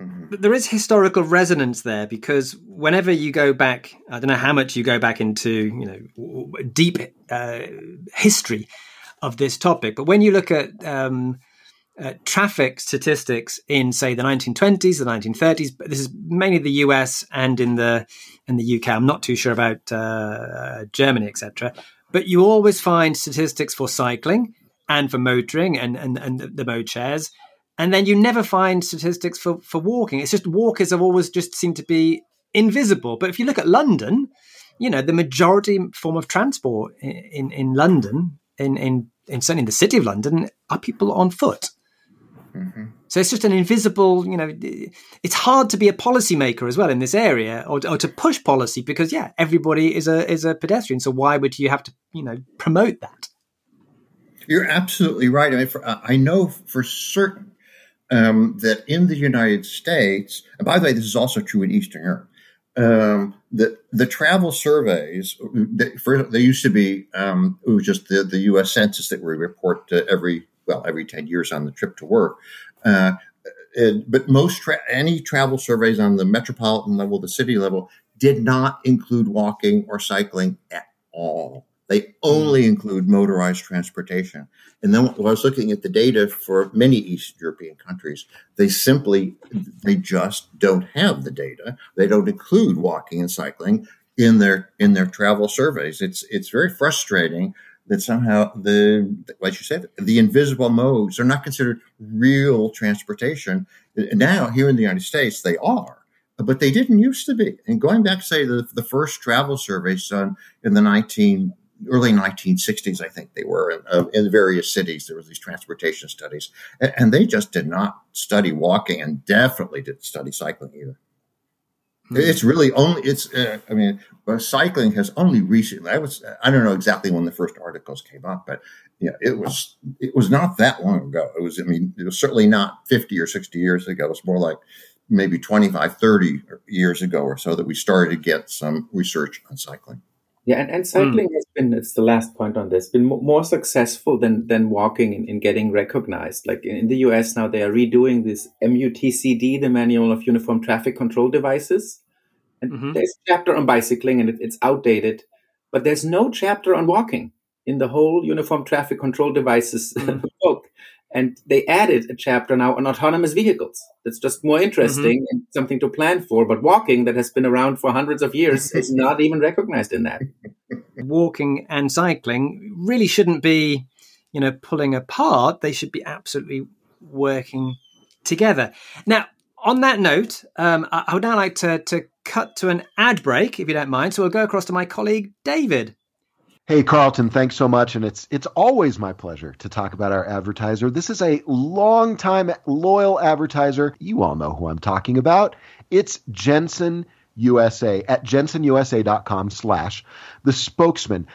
Mm-hmm. There is historical resonance there because whenever you go back, I don't know how much you go back into you know deep uh, history of this topic. But when you look at um, uh, traffic statistics in, say, the 1920s, the 1930s, but this is mainly the US and in the in the UK. I'm not too sure about uh, Germany, etc. But you always find statistics for cycling and for motoring and and, and the, the mode. And then you never find statistics for, for walking. It's just walkers have always just seemed to be invisible. But if you look at London, you know, the majority form of transport in, in, in London in, in, in certainly in the city of London are people on foot. Mm-hmm. So it's just an invisible, you know, it's hard to be a policymaker as well in this area or, or to push policy because yeah, everybody is a is a pedestrian. So why would you have to, you know, promote that? You're absolutely right. I, mean, for, I know for certain um, that in the United States, and by the way, this is also true in Eastern Europe, um, the the travel surveys they, they used to be um, it was just the, the U.S. Census that we report every well every ten years on the trip to work. Uh, but most tra- any travel surveys on the metropolitan level, the city level, did not include walking or cycling at all. They hmm. only include motorized transportation. And then when I was looking at the data for many East European countries, they simply, they just don't have the data. They don't include walking and cycling in their in their travel surveys. It's it's very frustrating that somehow the like you said the invisible modes are not considered real transportation. Now here in the United States they are, but they didn't used to be. And going back to say the, the first travel surveys done in the 19 early 1960s, I think they were in, uh, in various cities. There was these transportation studies, and, and, they just did not study walking, and definitely didn't study cycling either. Mm-hmm. It's really only it's. Uh, I mean, cycling has only recently. I was I don't know exactly when the first articles came up, but yeah, it was it was not that long ago. It was. I mean, it was certainly not 50 or 60 years ago. It was more like maybe 25, 30 years ago or so that we started to get some research on cycling. Yeah, and, and cycling mm. has been, it's the last point on this, been more successful than, than walking in, in getting recognized. Like in, in the US now, they are redoing this MUTCD, the Manual of Uniform Traffic Control Devices. And mm-hmm. there's a chapter on bicycling and it, it's outdated, but there's no chapter on walking in the whole Uniform Traffic Control Devices mm. book. And they added a chapter now on autonomous vehicles. That's just more interesting mm-hmm. and something to plan for. But walking, that has been around for hundreds of years, is not even recognized in that. Walking and cycling really shouldn't be you know, pulling apart. They should be absolutely working together. Now, on that note, um, I would now like to, to cut to an ad break, if you don't mind. So we'll go across to my colleague, David. Hey Carlton, thanks so much, and it's it's always my pleasure to talk about our advertiser. This is a long-time loyal advertiser. You all know who I'm talking about. It's Jensen USA at jensenusa.com slash the spokesman.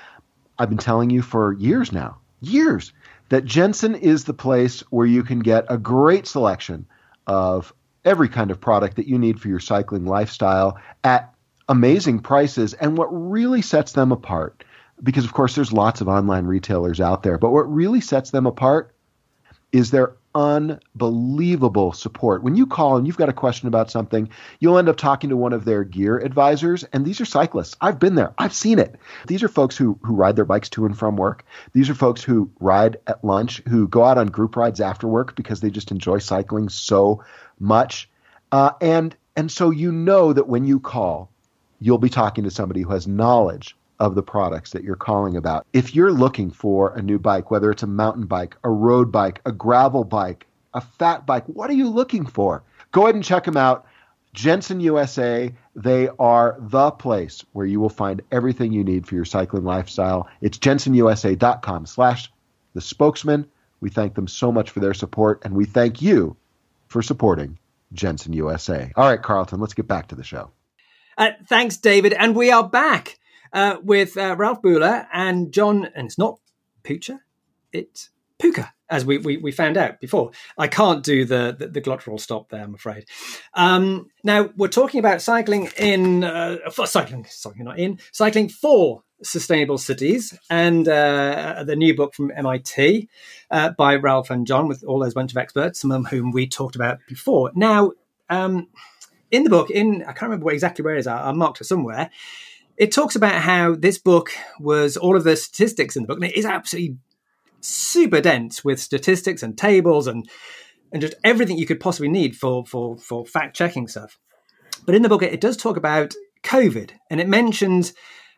I've been telling you for years now, years, that Jensen is the place where you can get a great selection of every kind of product that you need for your cycling lifestyle at amazing prices. And what really sets them apart because of course there's lots of online retailers out there, but what really sets them apart is their unbelievable support. When you call and you've got a question about something, you'll end up talking to one of their gear advisors, and these are cyclists. I've been there. I've seen it. These are folks who who ride their bikes to and from work. These are folks who ride at lunch, who go out on group rides after work because they just enjoy cycling so much. Uh, and and so you know that when you call, you'll be talking to somebody who has knowledge of the products that you're calling about. If you're looking for a new bike, whether it's a mountain bike, a road bike, a gravel bike, a fat bike, what are you looking for? Go ahead and check them out. Jensen USA, they are the place where you will find everything you need for your cycling lifestyle. It's jensenusa.com slash the spokesman. We thank them so much for their support, and we thank you for supporting Jensen USA. All right, Carlton, let's get back to the show. Uh, thanks, David. And we are back uh, with uh, Ralph Buehler and John, and it's not Poocher, it's Puka, as we, we, we, found out before. I can't do the, the, the glottal stop there, I'm afraid. Um, now, we're talking about cycling in, uh, for cycling, sorry, not in, cycling for sustainable cities and uh, the new book from MIT uh, by Ralph and John with all those bunch of experts, some of whom we talked about before. Now, um, in the book, in I can't remember exactly where it is, I, I marked it somewhere it talks about how this book was all of the statistics in the book, and it is absolutely super dense with statistics and tables and and just everything you could possibly need for for for fact checking stuff. But in the book, it, it, does talk about COVID, and it mentions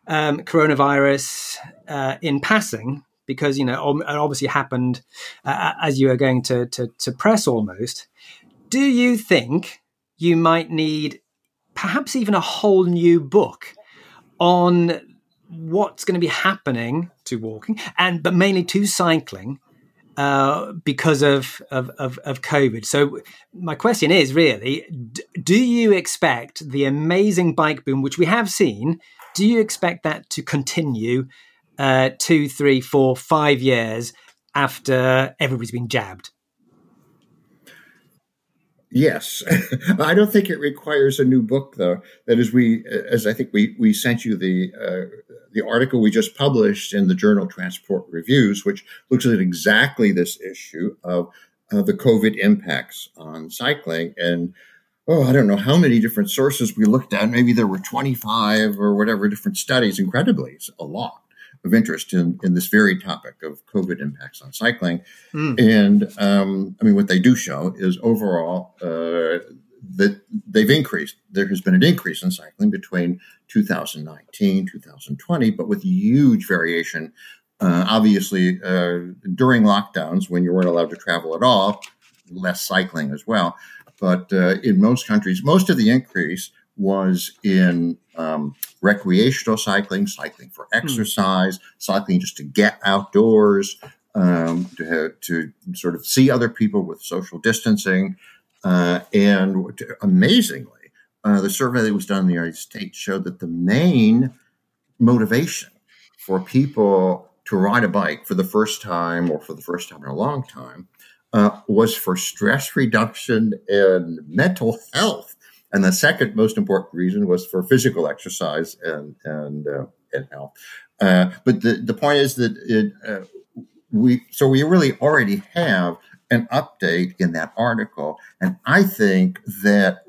um, coronavirus uh, in passing because you know it obviously happened uh, as you are going to, to to press almost. Do you think you might need perhaps even a whole new book on what's going to be happening to walking and but mainly to cycling uh, because of, of, of, of, COVID. So my question is really, do you expect the amazing bike boom, which we have seen, do you expect that to continue uh, two, three, four, five years after everybody's been jabbed? Yes, I don't think it requires a new book, though. That is, we, as I think we we sent you the uh, the article we just published in the journal Transport Reviews, which looks at exactly this issue of uh, the COVID impacts on cycling. And oh, I don't know how many different sources we looked at. Maybe there were twenty five or whatever different studies. Incredibly, it's a lot of interest in, in this very topic of COVID impacts on cycling. Mm. And um, I mean, what they do show is overall uh, that they've increased. There has been an increase in cycling between 2019, 2020, but with huge variation. Uh, obviously, uh, during lockdowns, when you weren't allowed to travel at all, less cycling as well. But uh, in most countries, most of the increase was in um, recreational cycling, cycling for hmm. exercise, mm. cycling just to get outdoors, um, to, have, to sort of see other people with social distancing. Uh, and amazingly, uh, the survey that was done in the United States showed that the main motivation for people to ride a bike for the first time or for the first time in a long time uh, was for stress reduction and mental health. And the second most important reason was for physical exercise and and uh, and health. Uh, but the the point is that it, uh, we so we really already have an update in that article, and I think that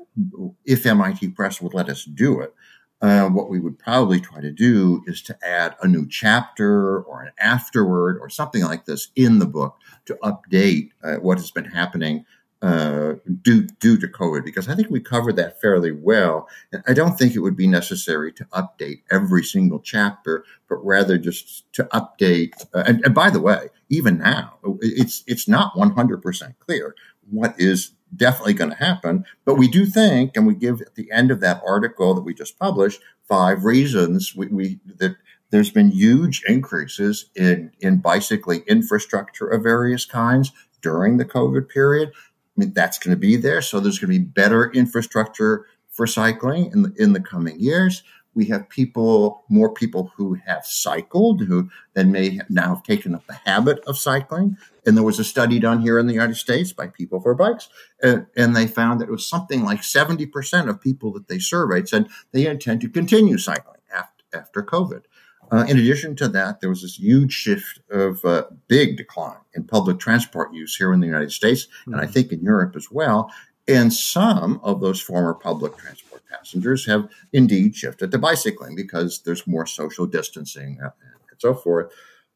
if MIT Press would let us do it, uh, what we would probably try to do is to add a new chapter or an afterword or something like this in the book to update uh, what has been happening uh, due due to COVID because I think we covered that fairly well. And I don't think it would be necessary to update every single chapter, but rather just to update. Uh, and, and, by the way, even now, it's it's not one hundred percent clear what is definitely going to happen. But we do think, and we give at the end of that article that we just published five reasons we, we that there's been huge increases in in bicycling infrastructure of various kinds during the COVID period mean, that's going to be there. So there's going to be better infrastructure for cycling in the, in the coming years. We have people, more people who have cycled, who then may have now have taken up the habit of cycling. And there was a study done here in the United States by People for Bikes, and, and they found that it was something like 70% of people that they surveyed said they intend to continue cycling after, after COVID. Uh, in addition to that, there was this huge shift of uh, big decline in public transport use here in the United States, mm-hmm. and I hmm. think in Europe as well. And some of those former public transport passengers have indeed shifted to bicycling because there's more social distancing uh, and so forth.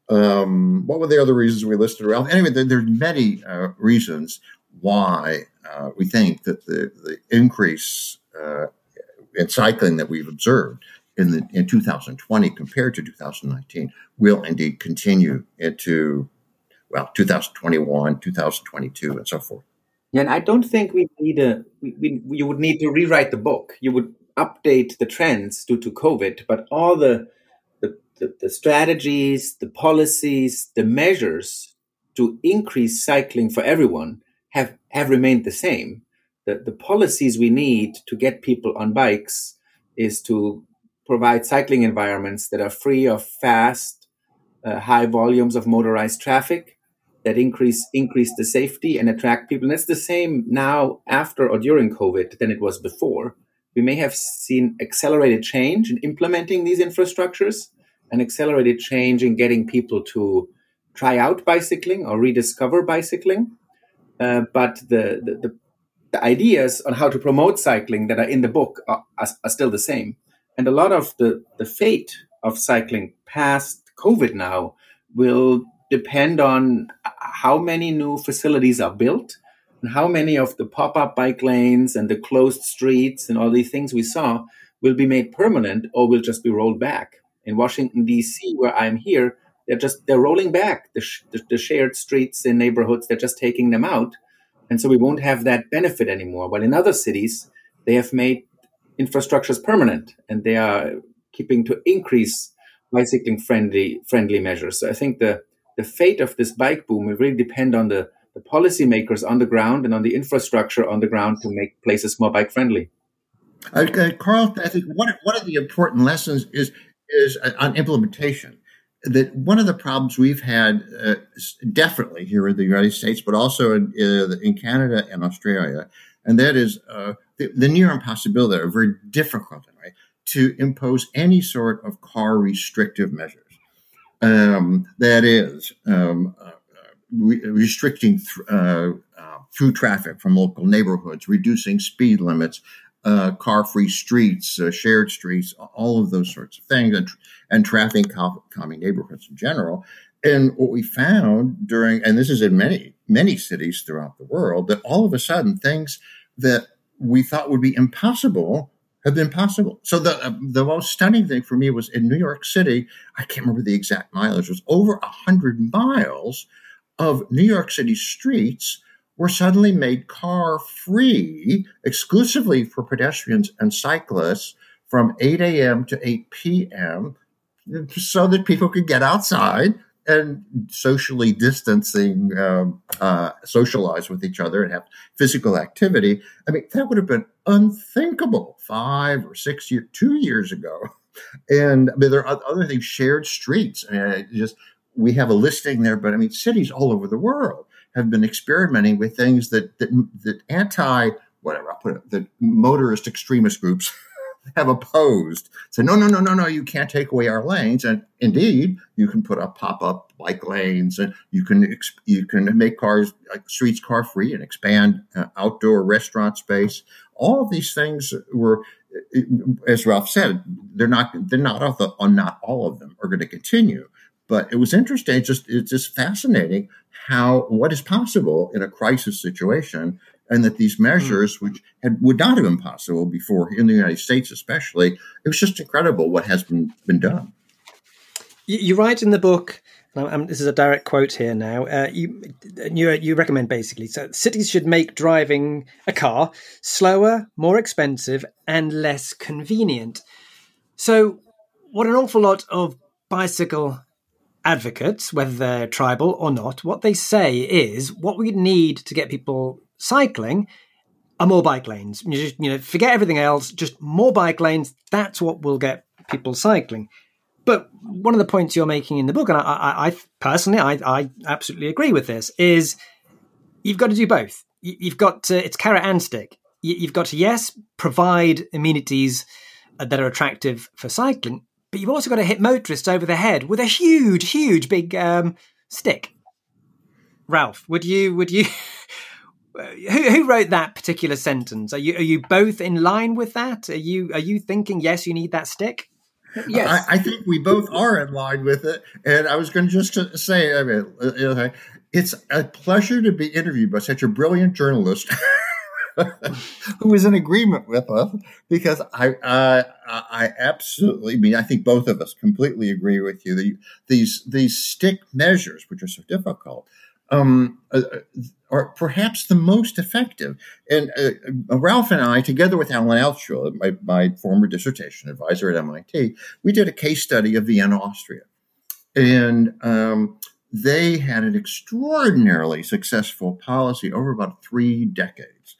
Um, what were the other reasons we listed around? Anyway, there, there's many uh, reasons why uh, we think that the, the increase uh, in cycling that we've observed in the in 2020 compared to 2019 will indeed continue into well 2021 2022 and so forth. Yeah and i don't think we need a we, we, you would need to rewrite the book. You would update the trends due to covid but all the the, the, the strategies the policies the measures to increase cycling for everyone have have remained the same. The, the policies we need to get people on bikes is to provide cycling environments that are free of fast, uh, high volumes of motorized traffic that increase increase the safety and attract people. And it's the same now after or during COVID than it was before. We may have seen accelerated change in implementing these infrastructures and accelerated change in getting people to try out bicycling or rediscover bicycling. Uh, but the, the, the, the, ideas on how to promote cycling that are in the book are, are, are still the same. And a lot of the, the fate of cycling past COVID now will depend on how many new facilities are built and how many of the pop up bike lanes and the closed streets and all these things we saw will be made permanent or will just be rolled back. In Washington, D.C., where I'm here, they're just they're rolling back the, sh- the, shared streets and neighborhoods they're just taking them out and so we won't have that benefit anymore while in other cities they have made infrastructure is permanent and they are keeping to increase bicycling friendly friendly measures. So I think the the fate of this bike boom will really depend on the, the policymakers on the ground and on the infrastructure on the ground to make places more bike friendly. Uh, Carl, I think one, one of the important lessons is is uh, on implementation. That one of the problems we've had, uh, definitely here in the United States, but also in, uh, in Canada and Australia, and that is uh, the, near impossibility are very difficult right, to impose any sort of car restrictive measures. Um, that is, um, uh, re- restricting th- uh, uh, through traffic from local neighborhoods, reducing speed limits, uh, car-free streets, uh, shared streets, all of those sorts of things, and, and traffic calming neighborhoods in general. And what we found during, and this is in many, many cities throughout the world, that all of a sudden things that we thought would be impossible have been possible. So the uh, the most stunning thing for me was in New York City. I can't remember the exact mileage. It was over a hundred miles of New York City streets were suddenly made car free exclusively for pedestrians and cyclists from 8 a.m. to 8 p.m. so that people could get outside and socially distancing, um, uh, socialize with each other and have physical activity. I mean, that would have been unthinkable five or six two years ago. And I mean, there are other things, shared streets. I mean, just we have a listing there, but I mean, cities all over the world have been experimenting with things that that, that anti whatever I'll put it, the motorist extremist groups have opposed. Say, no, no, no, no, no, you can't take away our lanes. And indeed, you can put up pop-up bike lanes, and you can you can make cars uh, streets car free and expand uh, outdoor restaurant space. All of these things were, uh, uh, as Ralph said, they're not they're not not all of them are going to continue. But it was interesting. Just it's just fascinating how what is possible in a crisis situation and that these measures, which had, would not have been possible before in the United States, especially, it was just incredible what has been been done. You, you write in the book. Um, this is a direct quote here now. Uh, you, you you recommend basically so cities should make driving a car slower, more expensive, and less convenient. So, what an awful lot of bicycle advocates, whether they're tribal or not, what they say is what we need to get people cycling are more bike lanes. You, just, you know, forget everything else, just more bike lanes. That's what will get people cycling. But one of the points you're making in the book, and I, I, I personally, I, I, absolutely agree with this, is you've got to do both. You've got to, it's carrot and stick. You've got to, yes, provide amenities that are attractive for cycling, but you've also got to hit motorists over the head with a huge, huge, big um, stick. Ralph, would you, would you, who, who wrote that particular sentence? Are you, are you both in line with that? Are you, are you thinking, yes, you need that stick? Yes, I, I, think we both are in line with it. And I was going to just say, I mean, uh, it's a pleasure to be interviewed by such a brilliant journalist. who is in agreement with us because I, uh, I absolutely I mean I think both of us completely agree with you. The, these these stick measures, which are so difficult, um, uh, are perhaps the most effective. And uh, uh, Ralph and I, together with Alan Altshuler, my, my former dissertation advisor at MIT, we did a case study of Vienna, Austria. And um, they had an extraordinarily successful policy over about three decades.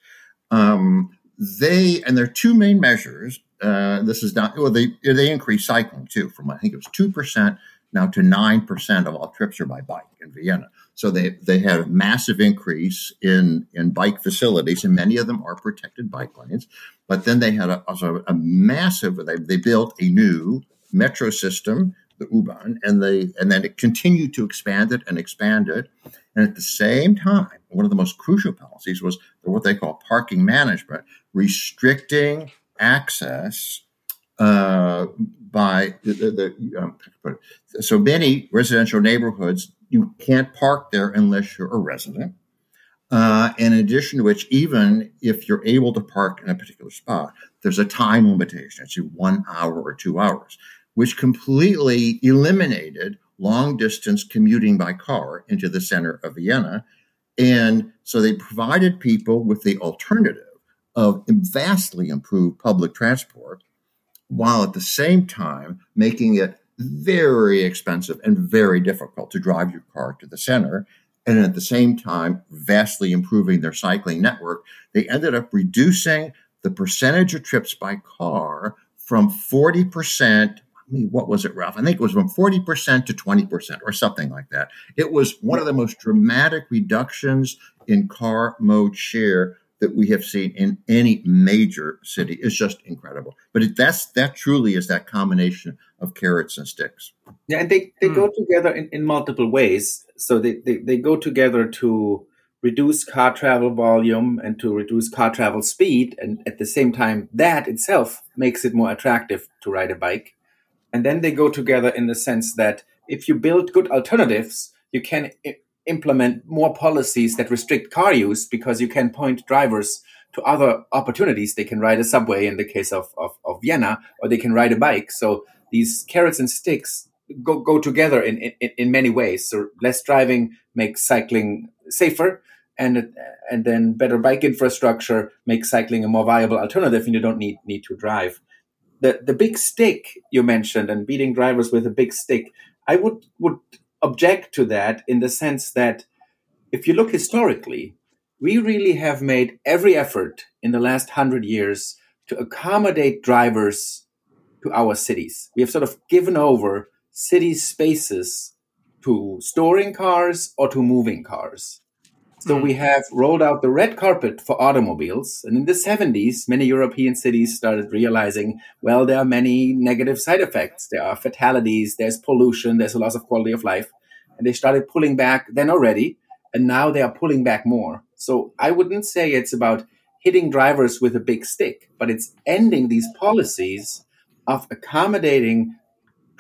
Um, they and their two main measures. Uh, this is not well. They they increased cycling too from I think it was two percent now to nine percent of all trips are by bike in Vienna. So they, they had a massive increase in, in bike facilities, and many of them are protected bike lanes. But then they had a, also a massive, they, they built a new metro system, the U-Bahn, and they and then it continued to expand it and expand it. And at the same time, one of the most crucial policies was what they call parking management, restricting access uh, by the, the, the um, so many residential neighborhoods you can't park there unless you're a resident. Uh, in addition to which, even if you're able to park in a particular spot, there's a time limitation. It's one hour or two hours, which completely eliminated long distance commuting by car into the center of Vienna. And so they provided people with the alternative of vastly improved public transport while at the same time making it very expensive and very difficult to drive your car to the center. And at the same time, vastly improving their cycling network. They ended up reducing the percentage of trips by car from 40%. I mean, what was it, Ralph? I think it was from 40% to 20% or something like that. It was one of the most dramatic reductions in car mode share that we have seen in any major city It's just incredible. But it, that's that truly is that combination of carrots and sticks. Yeah, and they, they mm. go together in, in multiple ways. So they, they, they go together to reduce car travel volume and to reduce car travel speed. And at the same time, that itself makes it more attractive to ride a bike. And then they go together in the sense that if you build good alternatives, you can implement more policies that restrict car use because you can point drivers to other opportunities. They can ride a subway in the case of, of, of Vienna, or they can ride a bike. So these carrots and sticks go, go together in, in, in many ways. So less driving makes cycling safer. And, and then better bike infrastructure makes cycling a more viable alternative and you don't need, need to drive. The, the big stick you mentioned and beating drivers with a big stick, I would, would object to that in the sense that if you look historically, we really have made every effort in the last hundred years to accommodate drivers to our cities. We have sort of given over city spaces to storing cars or to moving cars. So we mm-hmm. have rolled out the red carpet for automobiles. And in the 70s, many European cities started realizing, well, there are many negative side effects. There are fatalities, there's pollution, there's a loss of quality of life. And they started pulling back then already. And now they are pulling back more. So I wouldn't say it's about hitting drivers with a big stick, but it's ending these policies of accommodating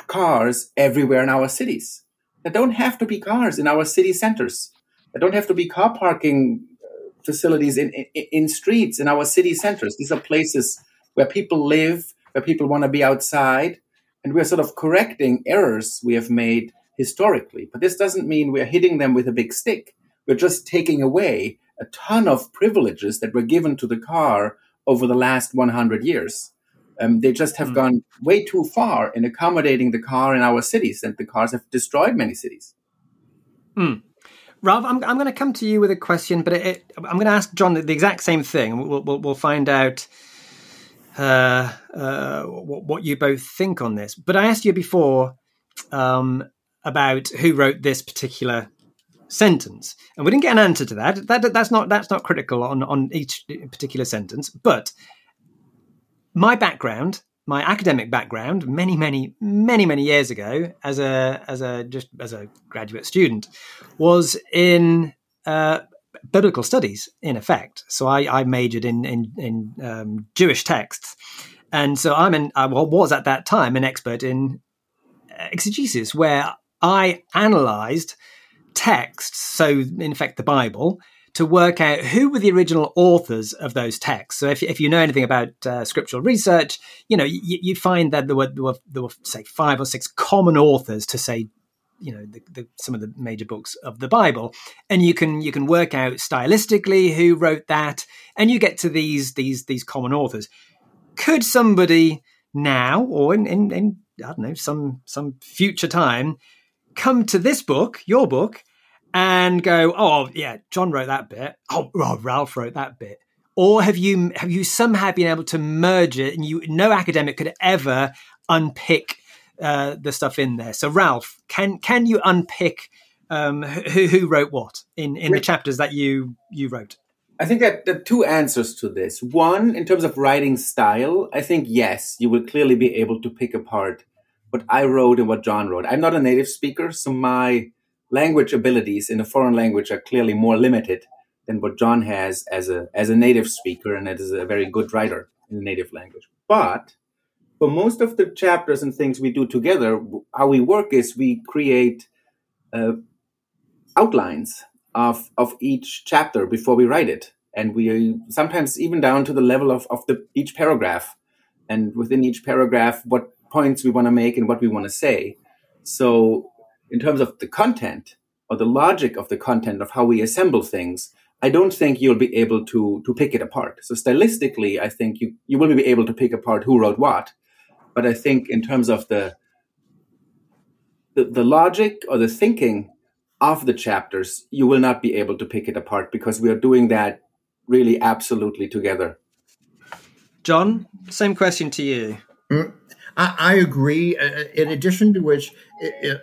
cars everywhere in our cities. There don't have to be cars in our city centers. There don't have to be car parking uh, facilities in, in, in streets in our city centers. These are places where people live, where people want to be outside, and we're sort of correcting errors we have made historically. But this doesn't mean we're hitting them with a big stick. We're just taking away a ton of privileges that were given to the car over the last 100 years. Um, they just have mm. gone way too far in accommodating the car in our cities, and the cars have destroyed many cities. Mm. Ralph, I'm, I'm going to come to you with a question, but it, it, I'm going to ask John the, the exact same thing. We'll, we'll, we'll find out uh, uh, what, what, you both think on this. But I asked you before um, about who wrote this particular sentence, and we didn't get an answer to that. that that's not that's not critical on on each particular sentence. But my background my academic background many many many many years ago as a as a just as a graduate student was in uh, biblical studies in effect. So i, I majored in in, in um, jewish texts. And so i'm an i was at that time an expert in exegesis where i analyzed texts. So in effect the bible to work out who were the original authors of those texts. So if, if you know anything about uh, scriptural research, you know, you, you find that there were, there were, there were, say, five or six common authors to say, you know, the, the, some of the major books of the Bible, and you can you can work out stylistically who wrote that, and you get to these these these common authors. Could somebody now, or in, in, in I don't know, some some future time, come to this book, your book, and go, oh yeah, John wrote that bit. Oh, oh, Ralph wrote that bit. Or have you have you somehow been able to merge it, and you no academic could ever unpick uh, the stuff in there? So Ralph, can can you unpick um, who who wrote what in in the chapters that you you wrote? I think that there are two answers to this. One, in terms of writing style, I think yes, you will clearly be able to pick apart what I wrote and what John wrote. I'm not a native speaker, so my language abilities in a foreign language are clearly more limited than what John has as a as a native speaker and as a very good writer in the native language. But for most of the chapters and things we do together, how we work is we create uh, outlines of of each chapter before we write it, and we sometimes even down to the level of of the each paragraph, and within each paragraph, what points we want to make and what we want to say. So in terms of the content or the logic of the content of how we assemble things, I don't think you'll be able to to pick it apart. So stylistically, I think you you will be able to pick apart who wrote what, but I think in terms of the the, the logic or the thinking of the chapters, you will not be able to pick it apart because we are doing that really absolutely together. John, same question to you. Mm, I, I agree. Uh, uh, in addition to which, uh,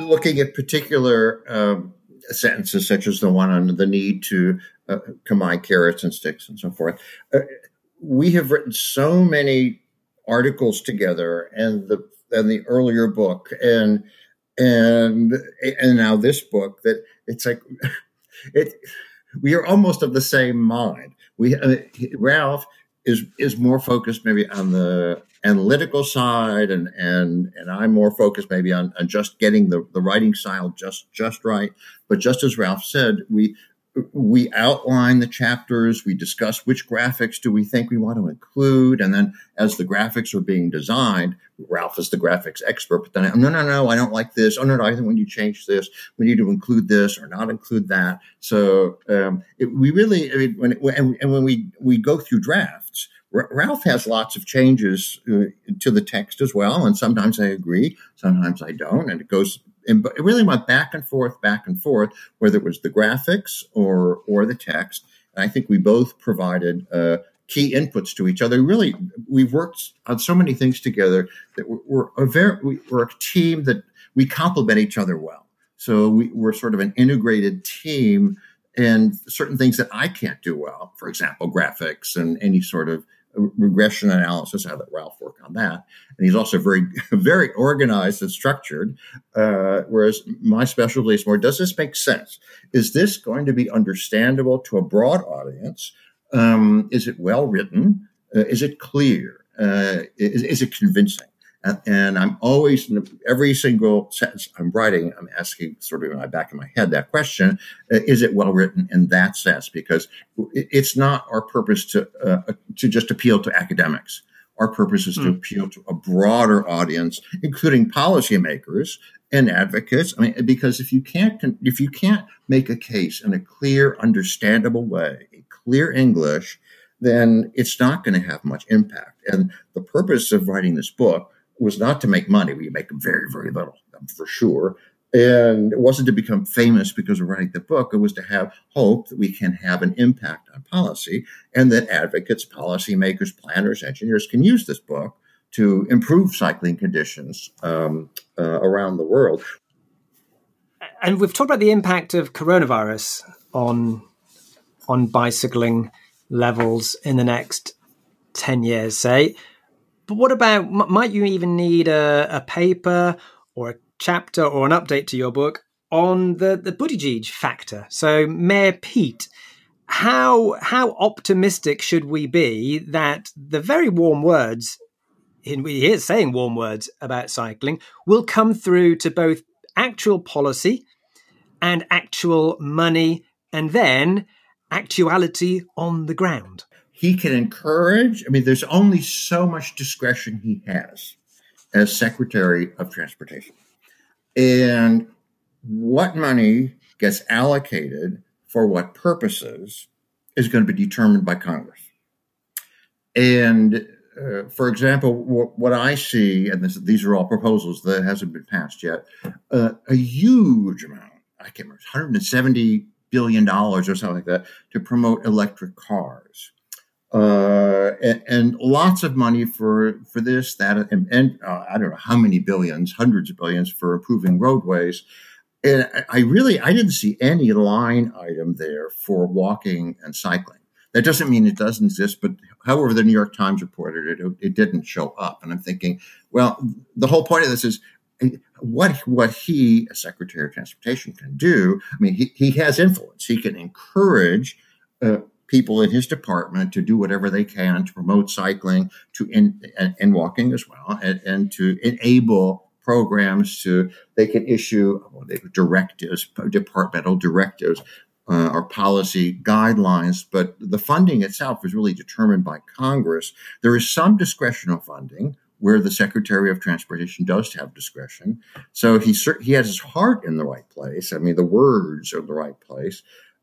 looking at particular um, sentences such as the one on the need to uh, combine carrots and sticks and so forth, uh, we have written so many articles together, and the and the earlier book, and and and now this book that it's like it. We are almost of the same mind. We uh, Ralph is is more focused maybe on the analytical side and and and I'm more focused maybe on, on just getting the, the writing style just just right. But just as Ralph said, we we outline the chapters, we discuss which graphics do we think we want to include, and then as the graphics are being designed, Ralph is the graphics expert. But then, I, no, no, no, I don't like this. Oh no, no, I think when you change this, we need to include this or not include that. So um, it, we really, I mean, when it, and, and when we we go through drafts, Ralph has lots of changes uh, to the text as well, and sometimes I agree, sometimes I don't, and it goes. And it really went back and forth, back and forth, whether it was the graphics or or the text. And I think we both provided uh, key inputs to each other. Really, we've worked on so many things together that we're, we're a very we're a team that we complement each other well. So we, we're sort of an integrated team and certain things that I can't do well, for example, graphics and any sort of regression analysis. I let Ralph work on that, and he's also very, very organized and structured. Uh, whereas my specialty is more: Does this make sense? Is this going to be understandable to a broad audience? Um, is it well written? Uh, is it clear? Uh, is, is, it convincing? And, and I'm always, in every single sentence I'm writing, I'm asking sort of in my back of my head that question uh, is it well written in that sense? Because it's not our purpose to, uh, to just appeal to academics. Our purpose is mm. to hmm. appeal to a broader audience, including policymakers and advocates. I mean, because if you can't if you can't make a case in a clear, understandable way, in clear English, then it's not going to have much impact. And the purpose of writing this book was not to make money. We make very, very little, for sure. And it wasn't to become famous because of writing the book. It was to have hope that we can have an impact on policy and that advocates, policymakers, planners, engineers can use this book to improve cycling conditions um, uh, around the world. And we've talked about the impact of coronavirus on on bicycling levels in the next 10 years, say. But what about, might you even need a, a paper or a chapter or an update to your book on the, the Buttigieg factor? So, Mayor Pete, how, how optimistic should we be that the very warm words, he is saying warm words about cycling, will come through to both actual policy and actual money and then actuality on the ground. He can encourage, I mean, there's only so much discretion he has as Secretary of Transportation. And what money gets allocated for what purposes is going to be determined by Congress. And uh, for example, what, I see, and this, these are all proposals that hasn't been passed yet, uh, a huge amount, I can't remember, 170 billion dollars or something like that to promote electric cars. Uh, and, and, lots of money for for this, that, and, and uh, I don't know how many billions, hundreds of billions for improving roadways. And I really I didn't see any line item there for walking and cycling. That doesn't mean it doesn't exist, but however the New York Times reported it, it, didn't show up. And I'm thinking, well, the whole point of this is what what he, as Secretary of Transportation, can do. I mean, he, he has influence. He can encourage uh, people in his department to do whatever they can to promote cycling, to in, and, and walking as well, and, and, to enable programs to they can issue directives, departmental directives. Uh, or policy guidelines, but the funding itself is really determined by Congress. There is some discretional funding, where the Secretary of Transportation does have discretion. So he he has his heart in the right place. I mean, the words are in the right place.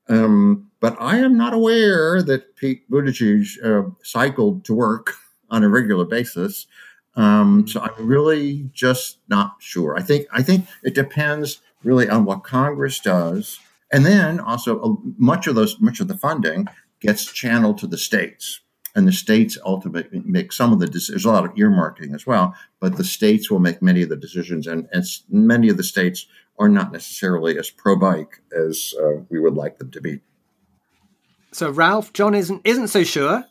Um, but I am not aware that Pete Buttigieg uh, cycled to work on a regular basis. Um, so I'm really just not sure. I think I think it depends really on what Congress does, and then also uh, much of those much of the funding gets channeled to the states and the states ultimately make some of the decisions. There's a lot of earmarking as well, but the states will make many of the decisions, and, and many of the states are not necessarily as pro bike as uh, we would like them to be. So, Ralph, John isn't isn't so sure.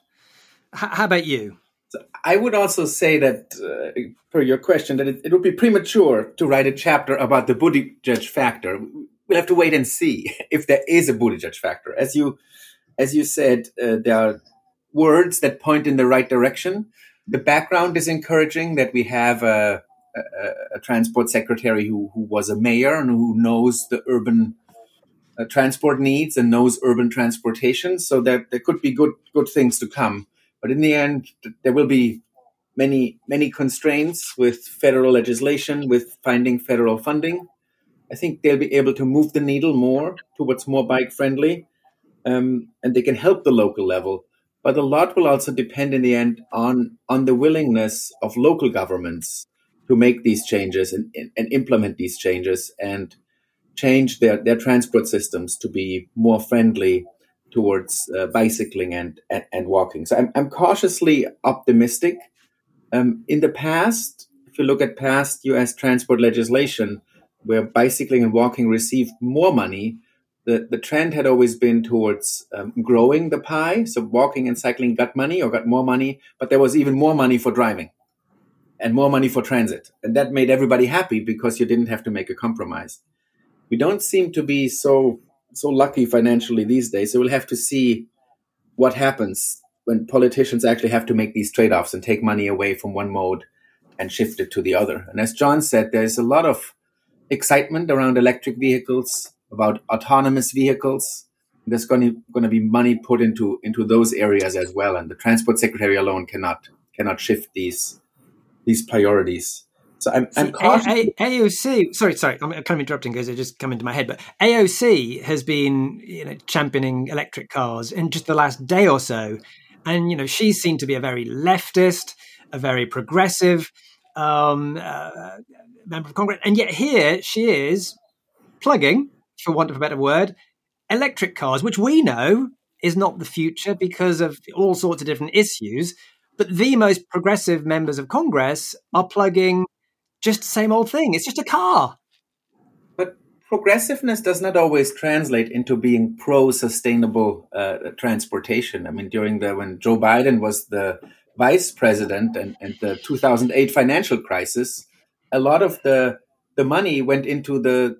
H- how about you? So I would also say that, uh, for your question, that it, it, would be premature to write a chapter about the Buttigieg factor. We'll have to wait and see if there is a Buttigieg factor. As you, as you said, uh, there are words that point in the right direction. The background is encouraging that we have a, a, transport secretary who, who was a mayor and who knows the urban uh, transport needs and knows urban transportation. So that there could be good good things to come. But in the end, there will be many many constraints with federal legislation, with finding federal funding. I think they'll be able to move the needle more towards more bike friendly, um, and they can help the local level. But a lot will also depend in the end on, on the willingness of local governments to make these changes and, and implement these changes and change their, their transport systems to be more friendly towards uh, bicycling and, and, and, walking. So I'm, I'm cautiously optimistic. Um, in the past, if you look at past US transport legislation, where bicycling and walking received more money, the, the trend had always been towards um, growing the pie. So walking and cycling got money or got more money, but there was even more money for driving and more money for transit. And that made everybody happy because you didn't have to make a compromise. We don't seem to be so so lucky financially these days. So we'll have to see what happens when politicians actually have to make these trade-offs and take money away from one mode and shift it to the other. And as John said, there's a lot of excitement around electric vehicles, about autonomous vehicles. There's going to, going to be money put into into those areas as well, and the transport secretary alone cannot cannot shift these these priorities. So I'm, I'm A- A- AOC. Sorry, sorry, I'm kind of interrupting because it just come into my head. But AOC has been you know championing electric cars in just the last day or so, and you know she's seen to be a very leftist, a very progressive um, uh, member of Congress, and yet here she is plugging, for want of a better word, electric cars, which we know is not the future because of all sorts of different issues. But the most progressive members of Congress are plugging just the same old thing. It's just a car. But progressiveness does not always translate into being pro sustainable uh, transportation. I mean, during the when Joe Biden was the vice president and, and the 2008 financial crisis, a lot of the the money went into the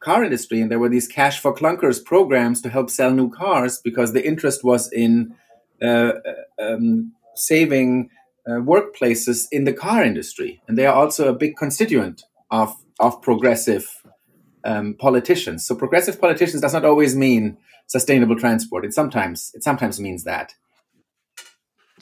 car industry, and there were these cash for clunkers programs to help sell new cars because the interest was in uh, uh um, saving uh, workplaces in the car industry, and they are also a big constituent of of progressive um, politicians. So progressive politicians does not always mean sustainable transport. It sometimes it sometimes means that.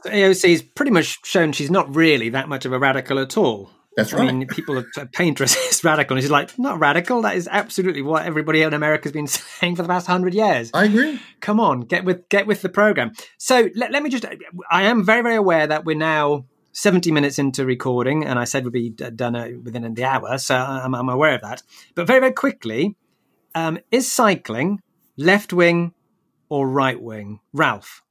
So AOC's pretty much shown she's not really that much of a radical at all. That's right. I mean, people are paint as radical, and she's like, not radical. That is absolutely what everybody in America has been saying for the past hundred years. I agree. Come on, get with get with the program. So let, let me just. I am very very aware that we're now 70 minutes into recording, and I said we'd be done uh, within the hour, so I'm, I'm aware of that. But very, very quickly, um, is cycling left wing or right wing? Ralph?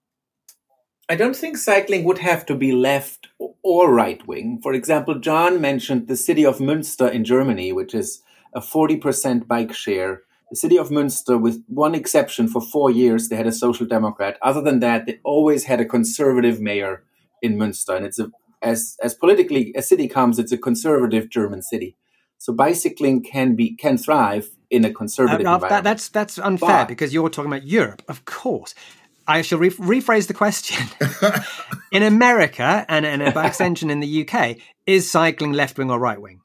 I don't think cycling would have to be left or right wing. For example, John mentioned the city of Münster in Germany, which is a 40% bike share. The city of Münster, with one exception, for four years, they had a social democrat. Other than that, they always had a conservative mayor in Münster. And it's a as as politically a city comes, it's a conservative German city. So bicycling can be can thrive in a conservative uh, environment. That, that's that's unfair but, because you're talking about Europe, of course. I shall re- rephrase the question. in America and, and by extension in the UK, is cycling left wing or right wing?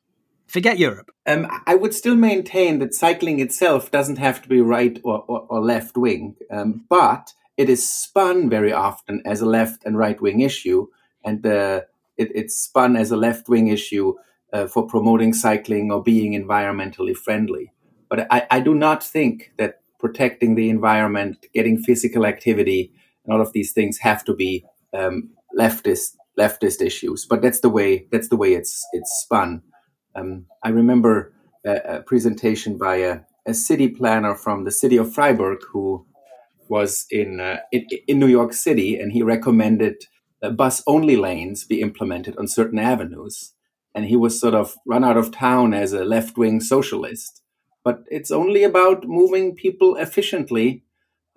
Forget Europe. Um, I would still maintain that cycling itself doesn't have to be right or, or, or left wing, um, but it is spun very often as a left and right wing issue, and the it, it's spun as a left wing issue uh, for promoting cycling or being environmentally friendly. But I, I do not think that protecting the environment, getting physical activity, and all of these things have to be um, leftist leftist issues. But that's the way that's the way it's it's spun. Um, I remember a, a presentation by a, a, city planner from the city of Freiburg who was in, uh, in, in New York City, and he recommended bus only lanes be implemented on certain avenues. And he was sort of run out of town as a left wing socialist. But it's only about moving people efficiently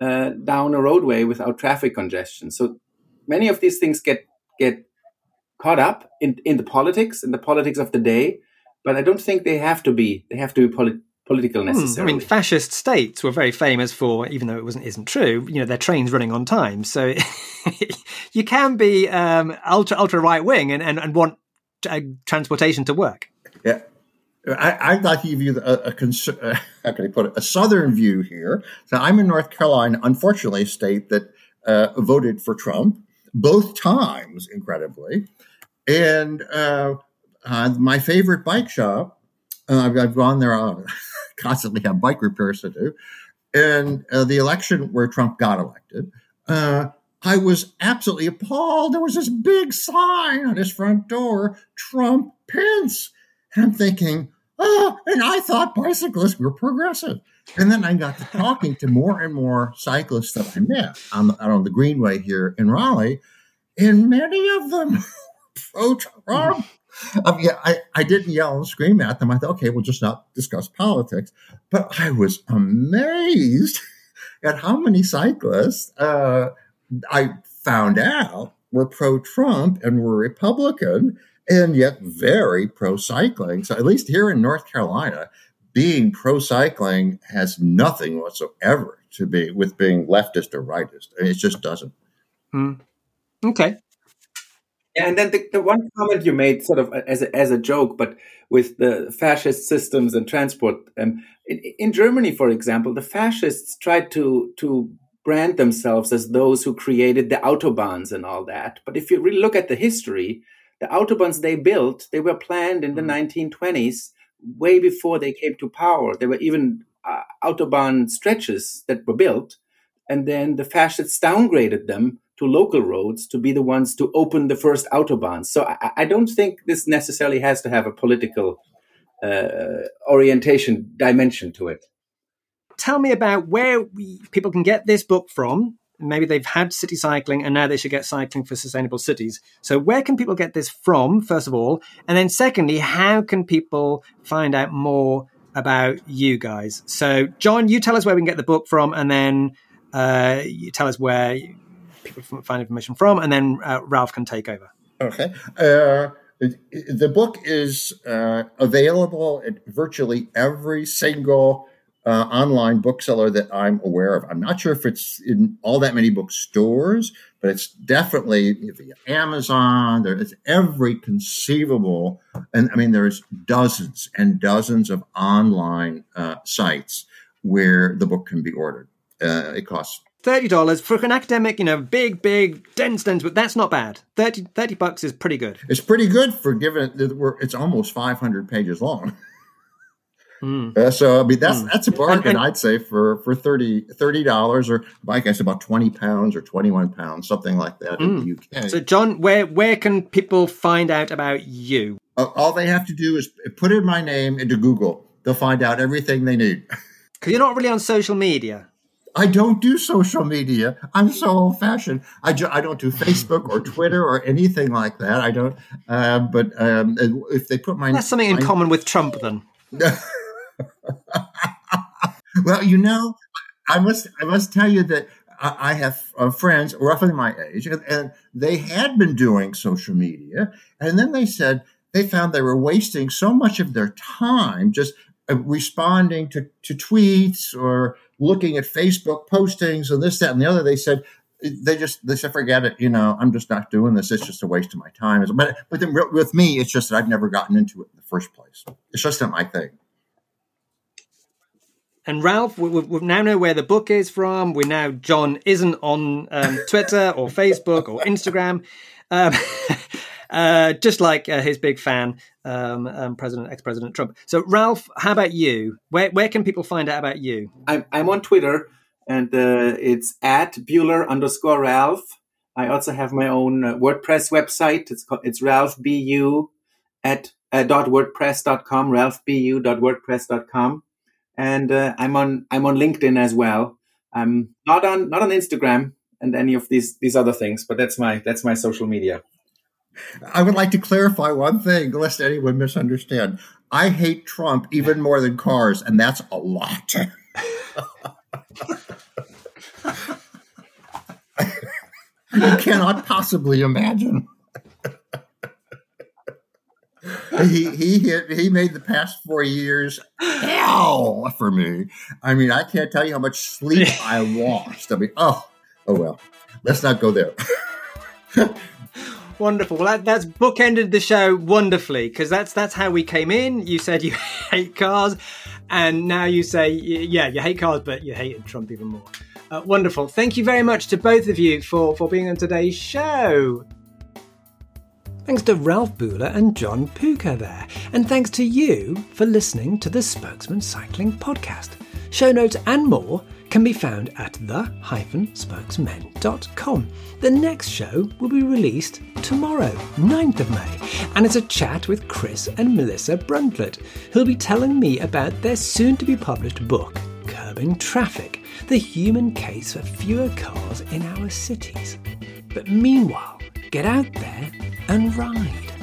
uh, down a roadway without traffic congestion. So many of these things get get caught up in, in the politics, in the politics of the day. But I don't think they have to be. They have to be polit- political necessarily. Hmm, I mean, fascist states were very famous for, even though it wasn't isn't true, you know, their trains running on time. So you can be um, ultra ultra right wing and, and, and want uh, transportation to work. Yeah. I, would like to give you a, a, a, how can I put it, a southern view here. So I'm in North Carolina, unfortunately, a state that uh, voted for Trump both times, incredibly. And uh, uh, my favorite bike shop, uh, I've, I've, gone there, uh, constantly have bike repairs to do. And uh, the election where Trump got elected, I was absolutely appalled. There was this big sign on his front door, Trump Pence. And I'm thinking, oh, and I thought bicyclists were progressive. And then I got to talking to more and more cyclists that I met on the, on the Greenway here in Raleigh, and many of them pro Trump. Um, yeah, I, I didn't yell and scream at them. I thought, okay, we'll just not discuss politics. But I was amazed at how many cyclists uh, I found out were pro Trump and were Republican and yet very pro cycling. So, at least here in North Carolina, being pro cycling has nothing whatsoever to be with being leftist or rightist. It just doesn't. Hmm. Okay. Yeah, and then the, the one comment you made, sort of as a, as a joke, but with the fascist systems and transport. Um, in, in Germany, for example, the fascists tried to to brand themselves as those who created the autobahns and all that. But if you really look at the history, the autobahns they built, they were planned in the 1920s, mm. way before they came to power. There were even uh, autobahn stretches that were built, and then the fascists downgraded them to local roads to be the ones to open the first autobahns. So I, I don't think this necessarily has to have a political uh, orientation dimension to it. Tell me about where we, people can get this book from. Maybe they've had city cycling and now they should get cycling for sustainable cities. So, where can people get this from, first of all? And then, secondly, how can people find out more about you guys? So, John, you tell us where we can get the book from, and then uh, you tell us where people find information from, and then uh, Ralph can take over. Okay. Uh, the book is uh, available at virtually every single uh, online bookseller that I'm aware of. I'm not sure if it's in all that many bookstores, but it's definitely via Amazon. There's every conceivable, and I mean, there's dozens and dozens of online uh, sites where the book can be ordered. Uh, it costs thirty dollars for an academic, you know, big, big, dense, dense. But that's not bad. 30, 30 bucks is pretty good. It's pretty good for given that it's almost five hundred pages long. Mm. Uh, so I mean that's mm. that's a bargain and, and, I'd say for for 30 dollars or I guess about twenty pounds or twenty one pounds something like that mm. in the UK. So John, where where can people find out about you? Uh, all they have to do is put in my name into Google. They'll find out everything they need. Because you're not really on social media. I don't do social media. I'm so old fashioned. I, ju- I don't do Facebook or Twitter or anything like that. I don't. Uh, but um, if they put my that's something in my, common with Trump, then. well, you know, I must I must tell you that I have uh, friends roughly my age, and, they had been doing social media, and then they said they found they were wasting so much of their time just uh, responding to, to tweets or looking at Facebook postings and this, that, and the other. They said they just they said forget it. You know, I'm just not doing this. It's just a waste of my time. But but then with me, it's just that I've never gotten into it in the first place. It's just not my thing. And Ralph, we, we, now know where the book is from. We now John isn't on um, Twitter or Facebook or Instagram. Um, Uh, just like uh, his big fan, um, um, President, ex-President Trump. So, Ralph, how about you? Where where can people find out about you? I'm I'm on Twitter, and uh, it's at Buehler underscore Ralph. I also have my own uh, WordPress website. It's called it's Ralph Bu at uh, dot wordpress.com, ralphbu.wordpress.com. And uh, I'm on I'm on LinkedIn as well. I'm not on not on Instagram and any of these these other things, but that's my that's my social media. I would like to clarify one thing, lest anyone misunderstand. I hate Trump even more than cars, and that's a lot. you cannot possibly imagine. He he hit, he made the past four years hell for me. I mean, I can't tell you how much sleep I lost. I mean, oh oh well. Let's not go there. Wonderful. Well, that, that's bookended the show wonderfully because that's that's how we came in. You said you hate cars, and now you say yeah, you hate cars, but you hated Trump even more. Uh, wonderful. Thank you very much to both of you for for being on today's show. Thanks to Ralph Buehler and John Pucher there, and thanks to you for listening to the Spokesmen Cycling Podcast. Show notes and more can be found at the-spokesmen.com. The next show will be released tomorrow, 9th of May, and it's a chat with Chris and Melissa Bruntlett, who'll be telling me about their soon to be published book, Curbing Traffic The Human Case for Fewer Cars in Our Cities. But meanwhile, get out there and ride.